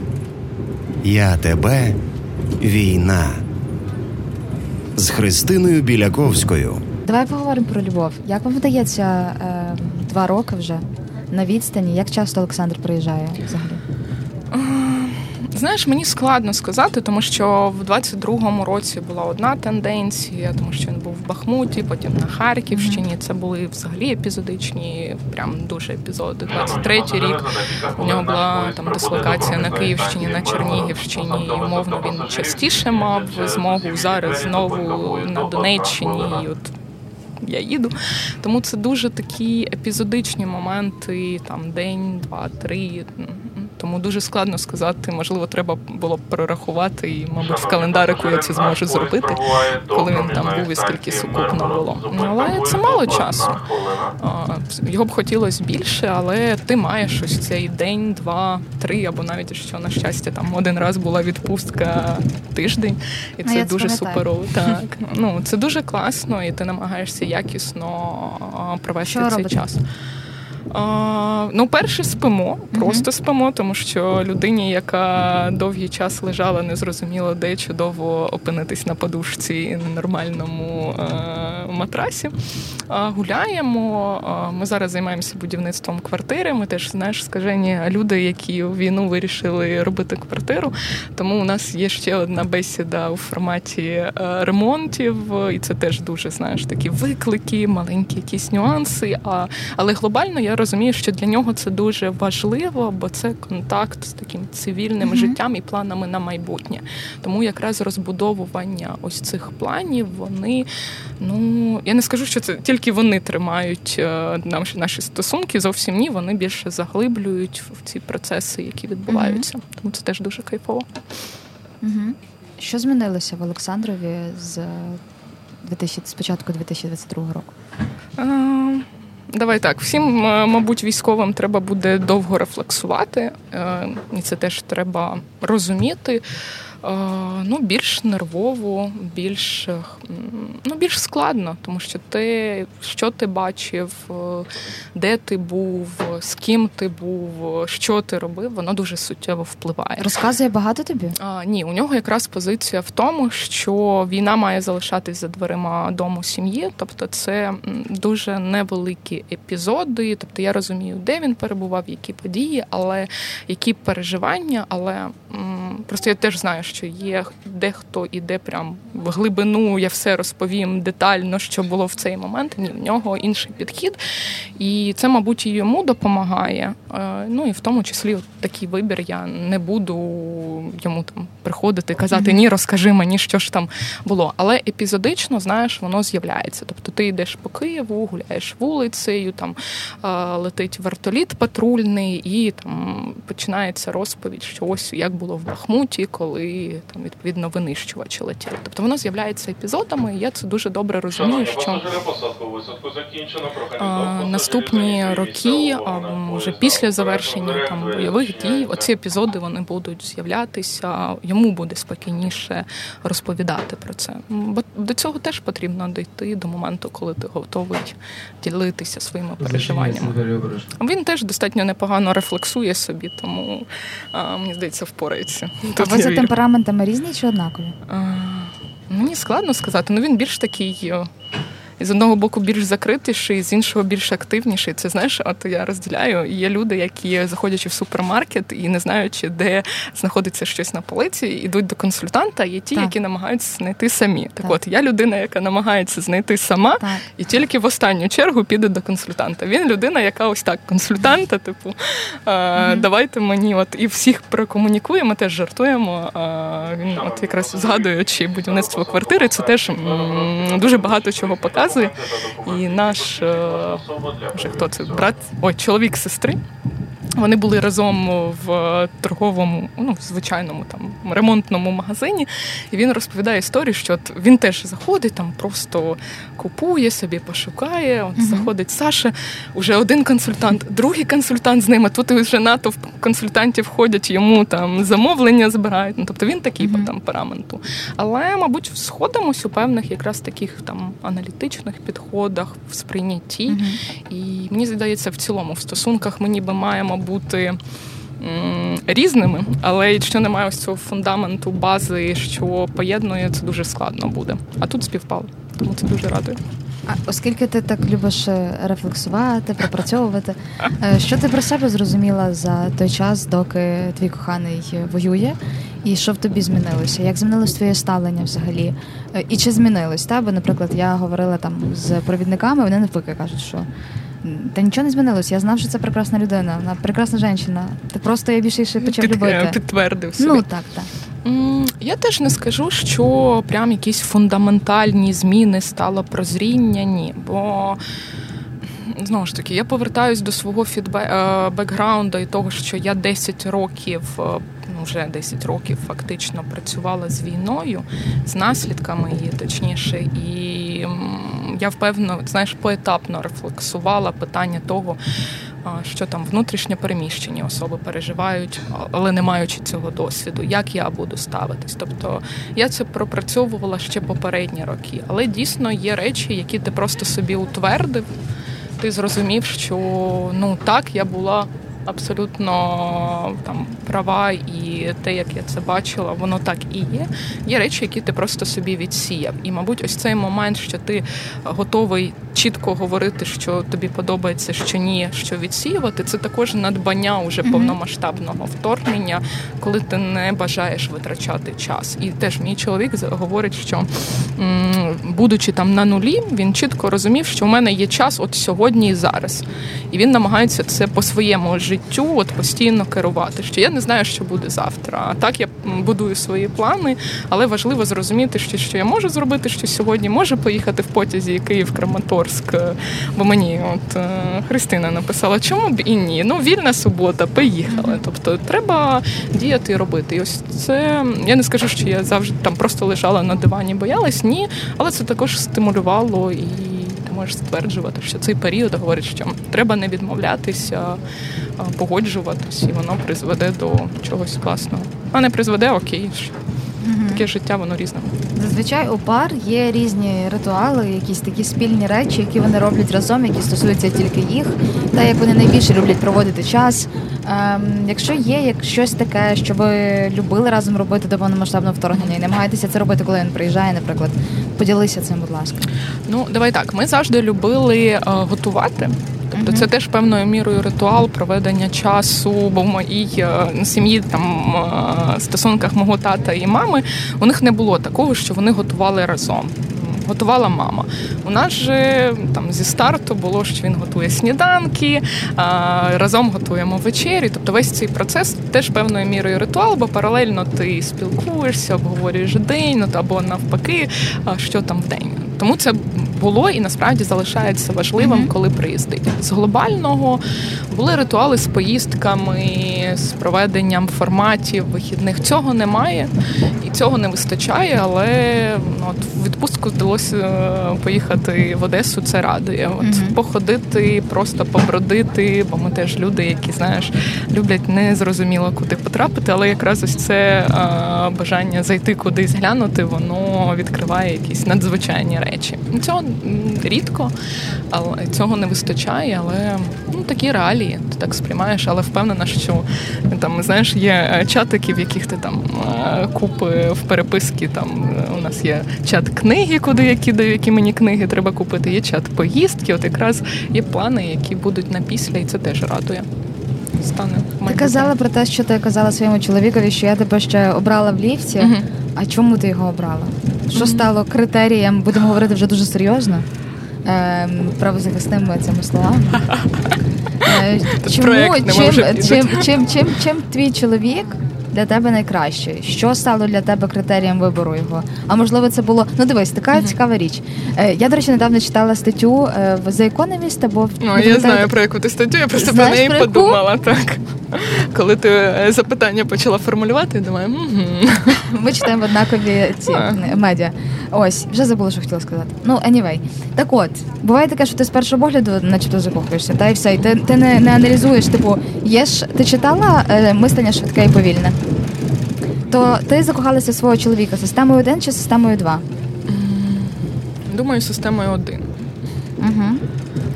Я тебе війна з Христиною Біляковською. Давай поговоримо про любов. Як вам вдається е, два роки вже на відстані? Як часто Олександр приїжджає взагалі? Знаєш, мені складно сказати, тому що в 22-му році була одна тенденція, тому що він був в Бахмуті, потім на Харківщині. Це були взагалі епізодичні, прям дуже епізоди. 23-й рік у нього була там дислокація на Київщині, на Чернігівщині. І умовно він частіше мав змогу зараз знову на Донеччині. І от я їду. Тому це дуже такі епізодичні моменти, там день, два, три. Тому дуже складно сказати. Можливо, треба було б перерахувати, і, мабуть, в календарику я це зможу зробити, коли він там був і скільки сукупно було. Ну, але це мало часу. Його б хотілося більше, але ти маєш ось цей день, два, три, або навіть що на щастя, там один раз була відпустка тиждень, і це я дуже суперово. Так ну це дуже класно, і ти намагаєшся якісно провести Що цей робите? час. А, ну, перше спимо, просто спимо, тому що людині, яка довгий час лежала, не зрозуміло, де чудово опинитись на подушці на нормальному а, матрасі. Гуляємо. Ми зараз займаємося будівництвом квартири. Ми теж знаєш, скажені люди, які в війну вирішили робити квартиру. Тому у нас є ще одна бесіда у форматі е, ремонтів, і це теж дуже знаєш такі виклики, маленькі якісь нюанси. А, але глобально я розумію, що для нього це дуже важливо, бо це контакт з таким цивільним Мгм. життям і планами на майбутнє. Тому якраз розбудовування ось цих планів, вони ну я не скажу, що це тільки вони тримають е, наші, наші стосунки. Зовсім ні, вони більше заглиблюють в ці процеси, які відбуваються. Тому це теж дуже кайфово. Угу. Що змінилося в Олександрові з 2000, з початку 2022 року? Е, Давай так, всім, е, мабуть, військовим треба буде довго рефлексувати, і це теж треба розуміти. Е, Ну, більш нервово, більш, е, ну, більш складно, тому що те, що ти бачив, е, де ти був, з ким ти був, що ти робив, воно дуже суттєво впливає. Розказує багато тобі? А, ні, у нього якраз позиція в тому, що війна має залишатись за дверима дому сім'ї, тобто це дуже невеликі епізоди. Тобто я розумію, де він перебував, які події, але які переживання. Але просто я теж знаю, що є дехто іде прям в глибину, я все розповім детально, що було в цей момент. Ні, в нього інший підхід, і це, мабуть, і йому допомагає. Е, Ну і в тому числі от такий вибір я не буду йому там приходити казати ні, розкажи мені, що ж там було. Але епізодично, знаєш, воно з'являється. Тобто ти йдеш по Києву, гуляєш вулицею, там е, летить вертоліт патрульний, і там починається розповідь, що ось як було в Бахмуті, коли там відповідно винищувачі летіли. Тобто воно з'являється епізодами, і я це дуже добре розумію, що. А, наступні роки, а вже після завершення там бойових дій, оці епізоди вони будуть з'являтися. Йому буде спокійніше розповідати про це. Бо до цього теж потрібно дійти до моменту, коли ти готовий ділитися своїми переживаннями. Він теж достатньо непогано рефлексує собі, тому а, мені здається, впорається. А Тут ви за вірю. Темпераментами різні чи однакові? Мені складно сказати. Ну він більш такий. З одного боку більш закритіший, з іншого більш активніший. Це знаєш, от я розділяю. Є люди, які заходячи в супермаркет і не знаючи, де знаходиться щось на полиці, йдуть до консультанта. Є ті, Так. які намагаються знайти самі. Так, Так. от я людина, яка намагається знайти сама, Так. і тільки в останню чергу піде до консультанта. Він людина, яка ось так, консультанта, типу, а, давайте мені, от і всіх прокомунікуємо, теж жартуємо. А, він от якраз згадуючи будівництво квартири, це теж м, дуже багато чого показує. І наш е, вже хто це? Брат, ой, чоловік сестри. Вони були разом в торговому, ну в звичайному там ремонтному магазині, і він розповідає історію, що от він теж заходить, там просто купує собі, пошукає. От uh заходить Саша, вже один консультант, другий консультант з ними. Тут вже натовп консультантів ходять, йому там замовлення збирають. Ну тобто він такий uh по темпераменту. Але, мабуть, сходимось у певних якраз таких там аналітичних підходах в сприйнятті. uh І мені здається, в цілому в стосунках ми ніби маємо бути. Різними, але якщо немає ось цього фундаменту, бази, що поєднує, це дуже складно буде. А тут співпало, тому це дуже радує. А оскільки ти так любиш е, рефлексувати, пропрацьовувати, е, що ти про себе зрозуміла за той час, доки твій коханий воює, і що в тобі змінилося? Як змінилось твоє ставлення взагалі? Е, і чи змінилось? Та? Бо, наприклад, я говорила там з провідниками, вони навпаки кажуть, що. Та нічого не змінилось. Я знав, що це прекрасна людина, вона прекрасна жінка. Ти просто я більше почав Під, любити. Підтвердив собі. Ну так, так. Я теж не скажу, що прям якісь фундаментальні зміни стало прозріння, ні. Бо знову ж таки, я повертаюсь до свого фідбекграунду і того, що я 10 років. Ну, вже 10 років фактично працювала з війною, з наслідками її, точніше, і я впевнено, знаєш, поетапно рефлексувала питання того, що там внутрішньо переміщені особи переживають, але не маючи цього досвіду, як я буду ставитись. Тобто я це пропрацьовувала ще попередні роки, але дійсно є речі, які ти просто собі утвердив. Ти зрозумів, що ну так я була абсолютно там права, і те, як я це бачила, воно так і є. Є речі, які ти просто собі відсіяв. І, мабуть, ось цей момент, що ти готовий чітко говорити, що тобі подобається, що ні, що відсіювати, це також надбання уже повномасштабного вторгнення, коли ти не бажаєш витрачати час. І теж мій чоловік говорить, що будучи там на нулі, він чітко розумів, що у мене є час от сьогодні і зараз. І він намагається це по своєму життю от постійно керувати. Що я не знаю, що буде завтра. А так я будую свої плани, але важливо зрозуміти, що що я можу зробити, що сьогодні можу поїхати в потязі Київ Краматорськ. Бо мені от е, Христина написала, чому б і ні? Ну вільна субота, поїхали. Тобто треба діяти і робити. І ось це я не скажу, що я завжди там просто лежала на дивані, боялась, ні, але це також стимулювало і можеш стверджувати, що цей період говорить, що треба не відмовлятися, погоджуватись, і воно призведе до чогось класного. А не призведе окей. Таке життя, воно різне. Зазвичай у пар є різні ритуали, якісь такі спільні речі, які вони роблять разом, які стосуються тільки їх, та як вони найбільше люблять проводити час. Ем, Якщо є як щось таке, що ви любили разом робити до повномасштабного вторгнення, і намагаєтеся це робити, коли він приїжджає, наприклад, поділися цим, будь ласка. Ну давай так. Ми завжди любили е, готувати. Тобто це теж певною мірою ритуал проведення часу, бо в моїй е, сім'ї там е, стосунках мого тата і мами у них не було такого, що вони готували разом. Готувала мама. У нас же там зі старту було, що він готує сніданки, а, разом готуємо вечері. Тобто весь цей процес теж певною мірою ритуал, бо паралельно ти спілкуєшся, обговорюєш день, ну або навпаки, що там в день. Тому це було і насправді залишається важливим, коли приїздить. З глобального були ритуали з поїздками, з проведенням форматів вихідних. Цього немає і цього не вистачає, але ну, от в відпустку вдалося е, поїхати в Одесу. Це радує. От mm-hmm. походити, просто побродити, бо ми теж люди, які знаєш, люблять незрозуміло куди потрапити, але якраз ось це а, е, бажання зайти кудись глянути, воно відкриває якісь надзвичайні речі. Цього рідко, але цього не вистачає. Але ну такі реалії ти так сприймаєш, але впевнена, що там знаєш, є е, чатики, в яких ти там е, купи в переписки. Там е, у нас є чат книги, куди я кидаю, які мені книги треба купити. Є чат поїздки. От якраз є плани, які будуть на після, і це теж радує. Стане ти казала про те, що ти казала своєму чоловікові, що я тебе ще обрала в ліфті. uh А чому ти його обрала? Що стало критерієм, будемо говорити вже дуже серйозно, е, правозахисними цими словами? Е, чому, чим, чим, чим, чим, чим твій чоловік для тебе найкраще? Що стало для тебе критерієм вибору його? А можливо, це було ну дивись, така цікава річ. Е, Я, до речі, недавно читала статтю е, в The Economist або Ну, я знаю про яку ти статтю, я просто Знаєш, про неї про яку? подумала так. Коли ти е, запитання почала формулювати, я думаю, угу. Ми читаємо однакові ці медіа. Ось, вже забула, що хотіла сказати. Ну, anyway. Так от, буває таке, що ти з першого погляду начебто закохуєшся, та і все. І ти, ти не, не аналізуєш, типу, є ж. Ти читала е, мислення швидке і повільне? То ти закохалася в свого чоловіка системою 1 чи системою 2? думаю, системою один. Угу.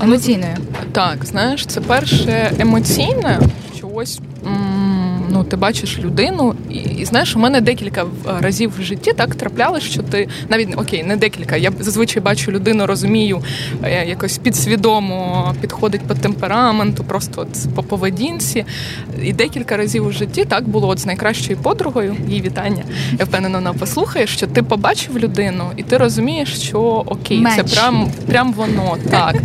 Емоційною. Так, знаєш, це перше емоційне, що ось ну, ти бачиш людину, і, і знаєш, у мене декілька разів в житті так траплялось, що ти навіть окей, не декілька. Я зазвичай бачу людину, розумію, е, якось підсвідомо підходить по темпераменту, просто от по поведінці. І декілька разів у житті так було от з найкращою подругою, їй вітання. Я впевнена, вона послухає, що ти побачив людину, і ти розумієш, що окей, це прям, прям воно так.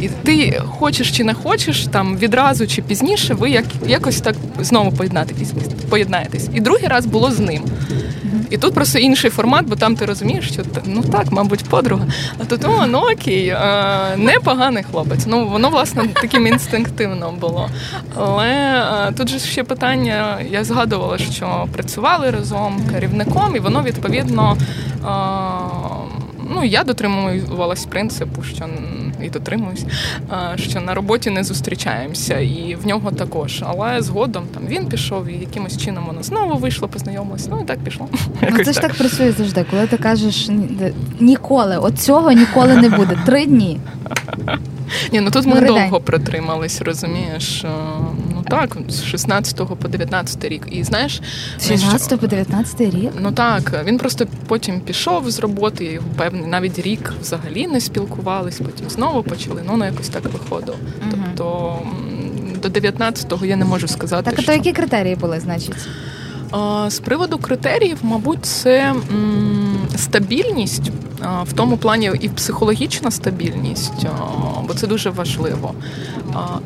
І ти хочеш чи не хочеш, там відразу чи пізніше, ви як якось так знову поєднаєтесь, поєднаєтесь. І другий раз було з ним. І тут просто інший формат, бо там ти розумієш, що ну так, мабуть, подруга. А тут о, ну окей, непоганий хлопець. Ну воно власне таким інстинктивно було. Але тут же ще питання, я згадувала, що працювали разом керівником, і воно відповідно. Ну, я дотримувалась принципу, що і дотримуюсь, е, що на роботі не зустрічаємося, і в нього також. Але згодом там він пішов, і якимось чином воно знову вийшло, познайомилось. Ну і так пішло. Ну, Якось це ж так працює завжди. Коли ти кажеш ніколи, от цього ніколи не буде. Три дні. Ні, ну тут ми довго протримались, розумієш. Так, з 16 по 19 рік. І знаєш, З 16 по 19 рік. Ну так, він просто потім пішов з роботи, і певний навіть рік взагалі не спілкувались, потім знову почали. Ну, ну якось так виходило. Мгм. Тобто до 19-го я не можу сказати. Так, а то які критерії були, значить? З приводу критеріїв, мабуть, це стабільність в тому плані і психологічна стабільність, бо це дуже важливо.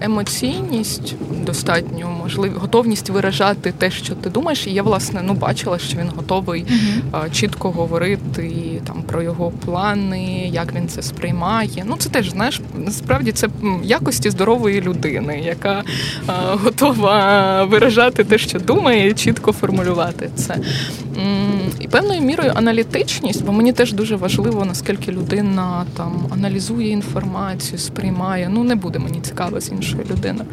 Емоційність достатньо можливо, готовність виражати те, що ти думаєш. І я власне ну бачила, що він готовий а, чітко говорити там про його плани, як він це сприймає. Ну це теж знаєш, насправді це якості здорової людини, яка а, готова виражати те, що думає, і чітко формулювати це. І певною мірою аналітичність, бо мені теж дуже важливо, наскільки людина там аналізує інформацію, сприймає. Ну не буде мені цікаво з іншою людиною.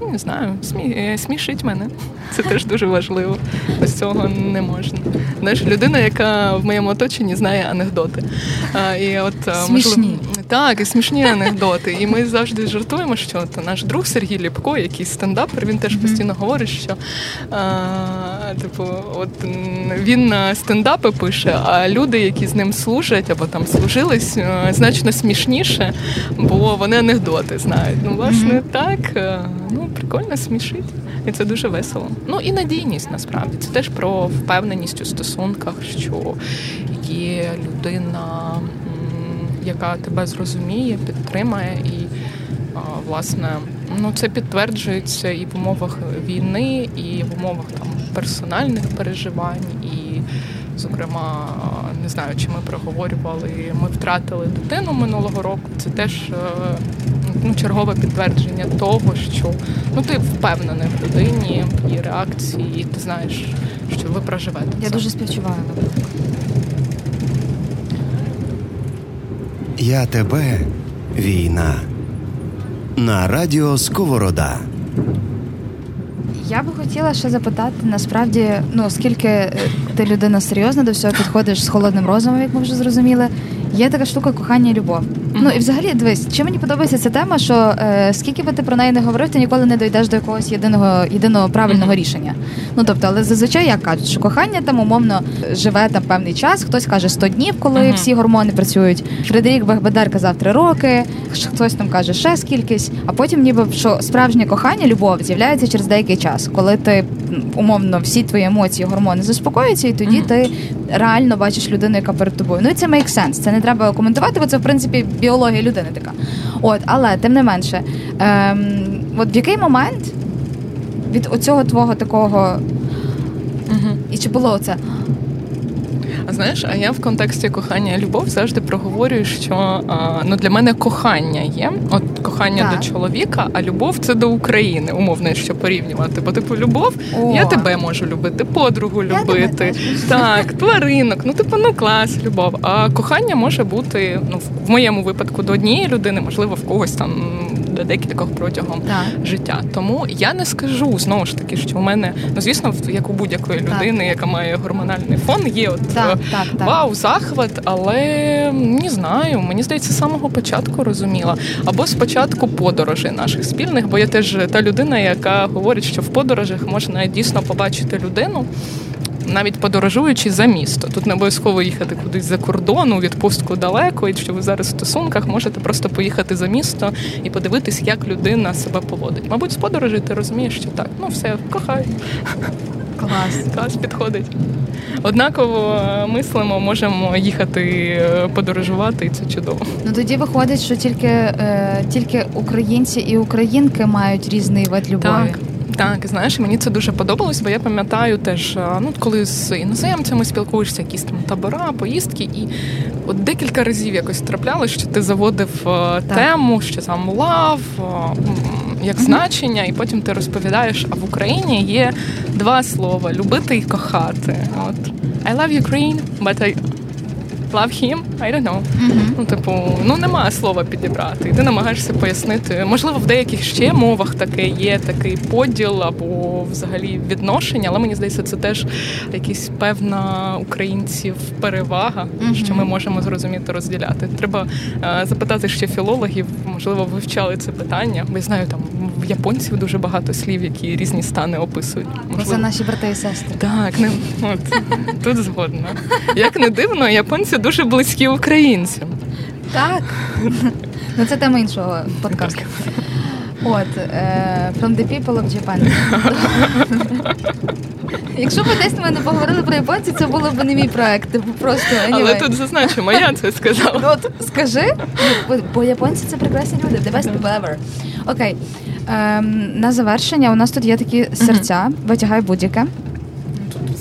Ну, не знаю, смі... е, смішить мене. Це теж дуже важливо. Без цього не можна. Знаєш, людина, яка в моєму оточенні знає анекдоти. А, і от, Смішні. Смішні. Так, і смішні анекдоти. І ми завжди жартуємо, що от наш друг Сергій Ліпко, який стендапер, він теж постійно говорить, що а, типу, от він на стендапи пише, а люди, які з ним служать або там служились, е, значно смішніше, бо вони анекдоти знають. Ну, власне, так, е, ну прикольно смішить. І це дуже весело. Ну і надійність насправді. Це теж про впевненість у стосунках, що є людина, яка тебе зрозуміє, підтримає і. Власне, ну це підтверджується і в умовах війни, і в умовах там персональних переживань, і, зокрема, не знаю, чи ми проговорювали, ми втратили дитину минулого року. Це теж е, ну, чергове підтвердження того, що ну ти впевнений в людині, в її реакції, і ти знаєш, що ви проживете. Я це. дуже співчуваю. Я тебе війна. На радіо Сковорода. Я би хотіла ще запитати, насправді, ну оскільки е, ти людина серйозна до всього підходиш з холодним розумом, як ми вже зрозуміли. Є така штука кохання і любов. Ну і взагалі дивись, чим мені подобається ця тема, що е, скільки би ти про неї не говорив, ти ніколи не дійдеш до якогось єдиного єдиного правильного рішення. Ну тобто, але зазвичай як кажуть, що кохання там умовно живе там певний час. Хтось каже 100 днів, коли Мгм. всі гормони працюють. Фредерік Бехбедар казав 3 роки, хтось там каже ще скількись, а потім ніби що справжнє кохання, любов з'являється через деякий час, коли ти умовно всі твої емоції, гормони заспокоюються, і тоді Мгм. ти реально бачиш людину, яка перед тобою. Ну і це make sense. Це не треба коментувати, бо це в принципі біологія людини така. От, але тим не менше, ем, от в який момент від оцього твого такого І чи було це? А знаєш, а я в контексті кохання і любов завжди проговорюю, що а, ну для мене кохання є. От кохання Так. до чоловіка, а любов це до України, умовно, якщо порівнювати. Бо типу, любов, О. я тебе можу любити, подругу Я любити, так, тваринок. Ну, типу, ну клас, любов. А кохання може бути ну в моєму випадку до однієї людини, можливо, в когось там до декількох протягом Так. життя. Тому я не скажу знову ж таки, що у мене ну звісно, як у будь-якої Так. людини, яка має гормональний фон, є от Так, е, так, так. вау, захват, але не знаю. Мені здається, з самого початку розуміла. Або спочатку подорожей наших спільних, бо я теж та людина, яка говорить, що в подорожах можна дійсно побачити людину. Навіть подорожуючи за місто, тут не обов'язково їхати кудись за кордон, у відпустку далеко, і що ви зараз в стосунках можете просто поїхати за місто і подивитись, як людина себе поводить. Мабуть, з подорожі ти розумієш, що так, ну все, кохай, Клас. клас підходить. Однаково е, мислимо, можемо їхати е, подорожувати, і це чудово. Ну тоді виходить, що тільки, е, тільки українці і українки мають різний вид любові. Так. Так, знаєш, мені це дуже подобалось, бо я пам'ятаю теж, ну коли з іноземцями спілкуєшся, якісь там табора, поїздки, і от декілька разів якось траплялось, що ти заводив е, тему, що там лав, е, як значення, і потім ти розповідаєш, а в Україні є два слова любити і кохати. От. I love Ukraine, but I love him, I don't know. Ну, типу, ну нема слова підібрати. І ти намагаєшся пояснити. Можливо, в деяких ще мовах таке є такий поділ або взагалі відношення, але мені здається, це теж якась певна українців перевага, що ми можемо зрозуміти розділяти. Треба е, запитати ще філологів, можливо, вивчали це питання. Бо я знаю, там в японців дуже багато слів, які різні стани описують. Бо це наші брати і сестри. Так, не от тут згодна. Як не дивно, японці дуже близькі українцям. Так. Ну це тема іншого подкасту. От, е, From the people of Japan. Якщо б десь ми не поговорили про японців, це було б не мій проект. Типу просто Але тут зазначимо, я це сказала. Ну, От скажи, бо, японці це прекрасні люди, the best people ever. Окей. Ем, на завершення у нас тут є такі серця, витягай будь-яке.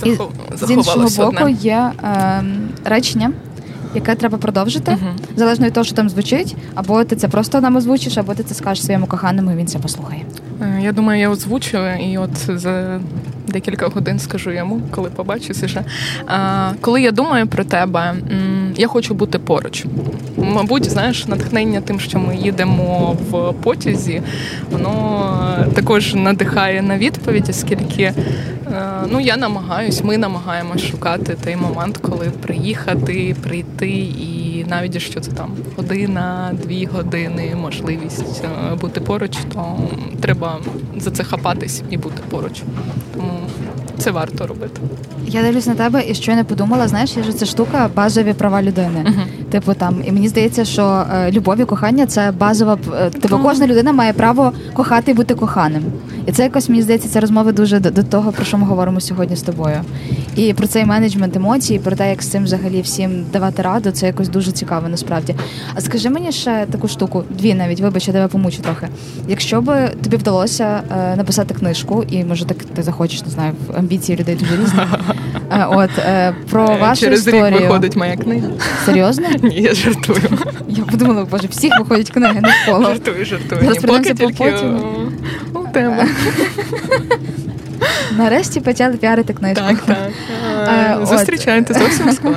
І Захов... з іншого боку одне. є ем, речення, яке треба продовжити, Мгм. залежно від того, що там звучить, або ти це просто нам озвучиш, або ти це скажеш своєму коханому, і він це послухає. Е, Я думаю, я озвучу і от за декілька годин скажу йому, коли побачуся ще. А, коли я думаю про тебе, я хочу бути поруч. Мабуть, знаєш, натхнення тим, що ми їдемо в потязі, воно також надихає на відповідь, оскільки ну, я намагаюсь, ми намагаємось шукати той момент, коли приїхати, прийти, і навіть якщо це там година, дві години, можливість е, бути поруч, то треба за це хапатись і бути поруч. Тому це варто робити. Я дивлюсь на тебе і щойно подумала, знаєш, є ж ця штука базові права людини. Мгм. Типу там, і мені здається, що е, любов і кохання це базова. е, Типу, кожна людина має право кохати і бути коханим. І це якось мені здається, ця розмова дуже до, до того, про що ми говоримо сьогодні з тобою. І про цей менеджмент емоцій, про те, як з цим взагалі всім давати раду, це якось дуже цікаво насправді. А скажи мені ще таку штуку, дві навіть, вибач, я тебе помучу трохи. Якщо би тобі вдалося е, написати книжку, і може так ти захочеш, не знаю, амбіції людей дуже різні. Е, от е, про Е, вашу Через історію. рік виходить моя книга. Серйозно? Ні, я жартую. Я подумала, боже, всіх виходять книги навколо. Жартую, жартую. Поки прийдемося по потім. у тебе. Нарешті почали піарити книжку. Так, так. Е, Е, от. Зустрічайте зовсім скоро.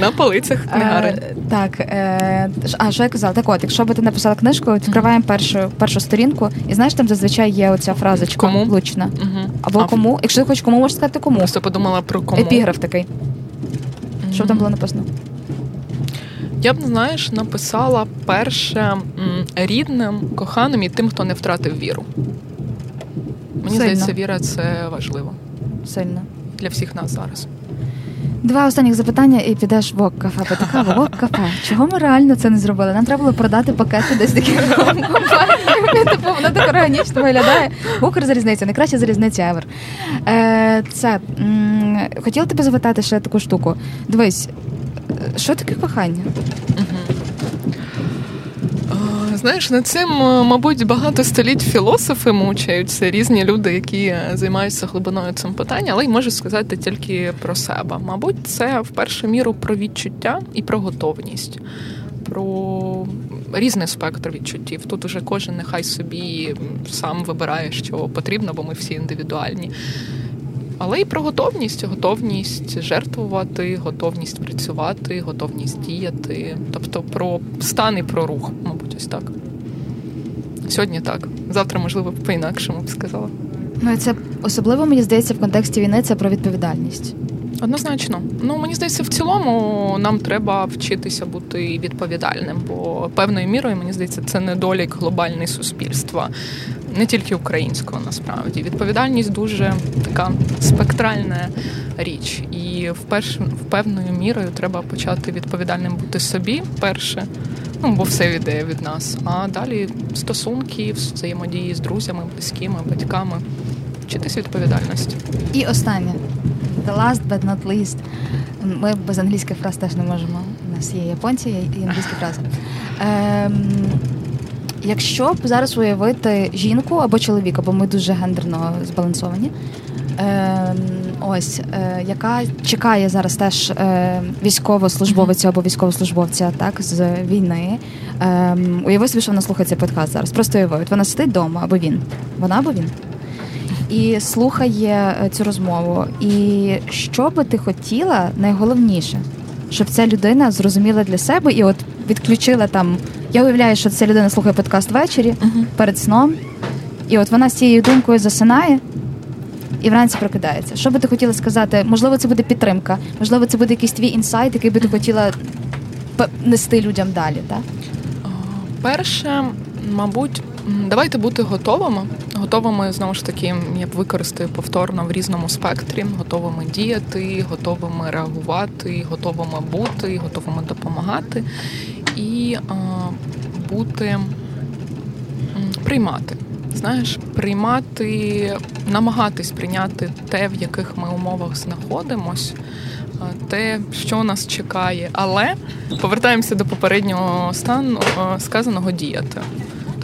На полицях книгарень. Е, так, е, а що я казала? Так от, якщо би ти написала книжку, відкриваємо першу, першу сторінку, і знаєш, там зазвичай є оця фразочка Кому? влучна. Мгм. Або А, кому, якщо ти хочеш кому, можеш сказати кому. Просто подумала про кому. Епіграф такий. Що б там було написано? Я б, знаєш, написала перше рідним, коханим і тим, хто не втратив віру. Мені Сильно. здається, віра це важливо Сильно. для всіх нас зараз. Два останніх запитання і підеш в ок кафе. Пити каву, в ок кафе. Чого ми реально це не зробили? Нам треба було продати пакети десь компанії. Типу, воно так органічно виглядає. Укрзалізниця, найкраща залізниця ever. Е, Це м, хотіла тебе запитати ще таку штуку. Дивись, е, що таке кохання? Знаєш, над цим, е, мабуть, багато століть філософи мучаються, різні люди, які е, займаються глибиною цим питанням, але й можу сказати тільки про себе. Мабуть, це в першу міру про відчуття і про готовність, про різний спектр відчуттів. Тут уже кожен нехай собі сам вибирає, що потрібно, бо ми всі індивідуальні. Але і про готовність, готовність жертвувати, готовність працювати, готовність діяти. Тобто про стан і про рух, мабуть, ось так. Сьогодні так. Завтра, можливо, по-інакшому б сказала. Ну і це особливо мені здається в контексті війни. Це про відповідальність. Однозначно. Ну мені здається, в цілому нам треба вчитися бути відповідальним, бо певною мірою мені здається, це недолік глобальне суспільства, не тільки українського, насправді. Відповідальність дуже така спектральна річ, і в перш, в певною мірою треба почати відповідальним бути собі перше. Ну, бо все йде від нас. А далі стосунки, взаємодії з друзями, близькими, батьками, вчитись відповідальності. І останнє. The last but not least. Ми без англійських фраз теж не можемо. У нас є японці є англійські фрази. Ем, якщо б зараз уявити жінку або чоловіка, бо ми дуже гендерно збалансовані. Ем, ось, е, яка чекає зараз теж е, військовослужбовиця або військовослужбовця так, з війни. Ем, уяви собі, що вона слухає цей подкаст зараз. Просто уяви, от вона сидить вдома, або він. Вона або він і слухає е, цю розмову. І що би ти хотіла, найголовніше, щоб ця людина зрозуміла для себе і от відключила там. Я уявляю, що ця людина слухає подкаст ввечері перед сном, і от вона з цією думкою засинає. І вранці прокидається. Що би ти хотіла сказати? Можливо, це буде підтримка, можливо, це буде якийсь твій інсайт, який би ти хотіла нести людям далі. Так? Перше, мабуть, давайте бути готовими. Готовими знову ж таки, я б використаю повторно в різному спектрі, готовими діяти, готовими реагувати, готовими бути, готовими допомагати і а, бути приймати. Знаєш, приймати, намагатись прийняти те, в яких ми умовах знаходимось, те, що нас чекає, але повертаємося до попереднього стану е, сказаного діяти.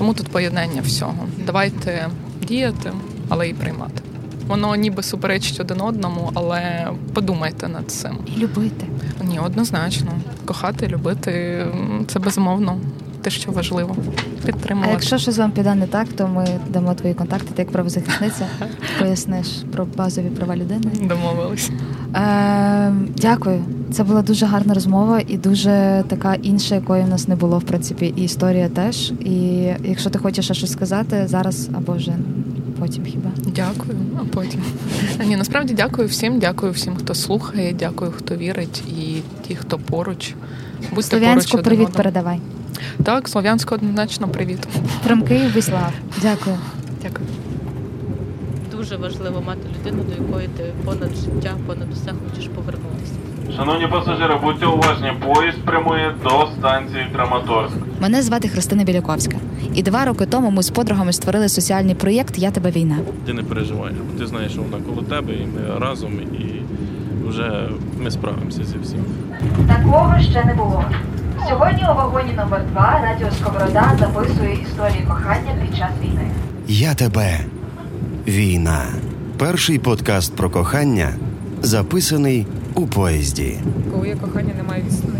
Тому тут поєднання всього. Давайте діяти, але і приймати. Воно ніби суперечить один одному, але подумайте над цим. І любити. Ні, однозначно. Кохати, любити це безумовно те, що важливо. А Підтримувати. якщо щось вам піде не так, то ми дамо твої контакти, ти як правозахисниця, поясниш про базові права людини. Домовились. Е, дякую. Це була дуже гарна розмова і дуже така інша, якої в нас не було, в принципі, і історія теж. І якщо ти хочеш ще щось сказати зараз або вже потім хіба. Дякую, а потім. А Ні, насправді дякую всім, дякую всім, хто слухає, дякую, хто вірить, і ті, хто поруч. Будьте Слов'янську поруч привіт передавай. Так, слов'янську однозначно привіт. From Київ Вислав. Дякую. Дякую. Дуже важливо мати людину, до якої ти понад життя, понад усе хочеш повернутися. Шановні пасажири, будьте уважні, поїзд прямує до станції Краматорськ. Мене звати Христина Біляковська. І два роки тому ми з подругами створили соціальний проєкт Я тебе війна. Ти не переживаєш, бо ти знаєш, що вона коло тебе, і ми разом, і вже ми справимося зі всім. Такого ще не було. Сьогодні у вагоні номер 2 радіо Сковорода записує історії кохання під час війни. Я тебе. Війна. Перший подкаст про кохання записаний у поїзді. Коли кохання, немає відстані.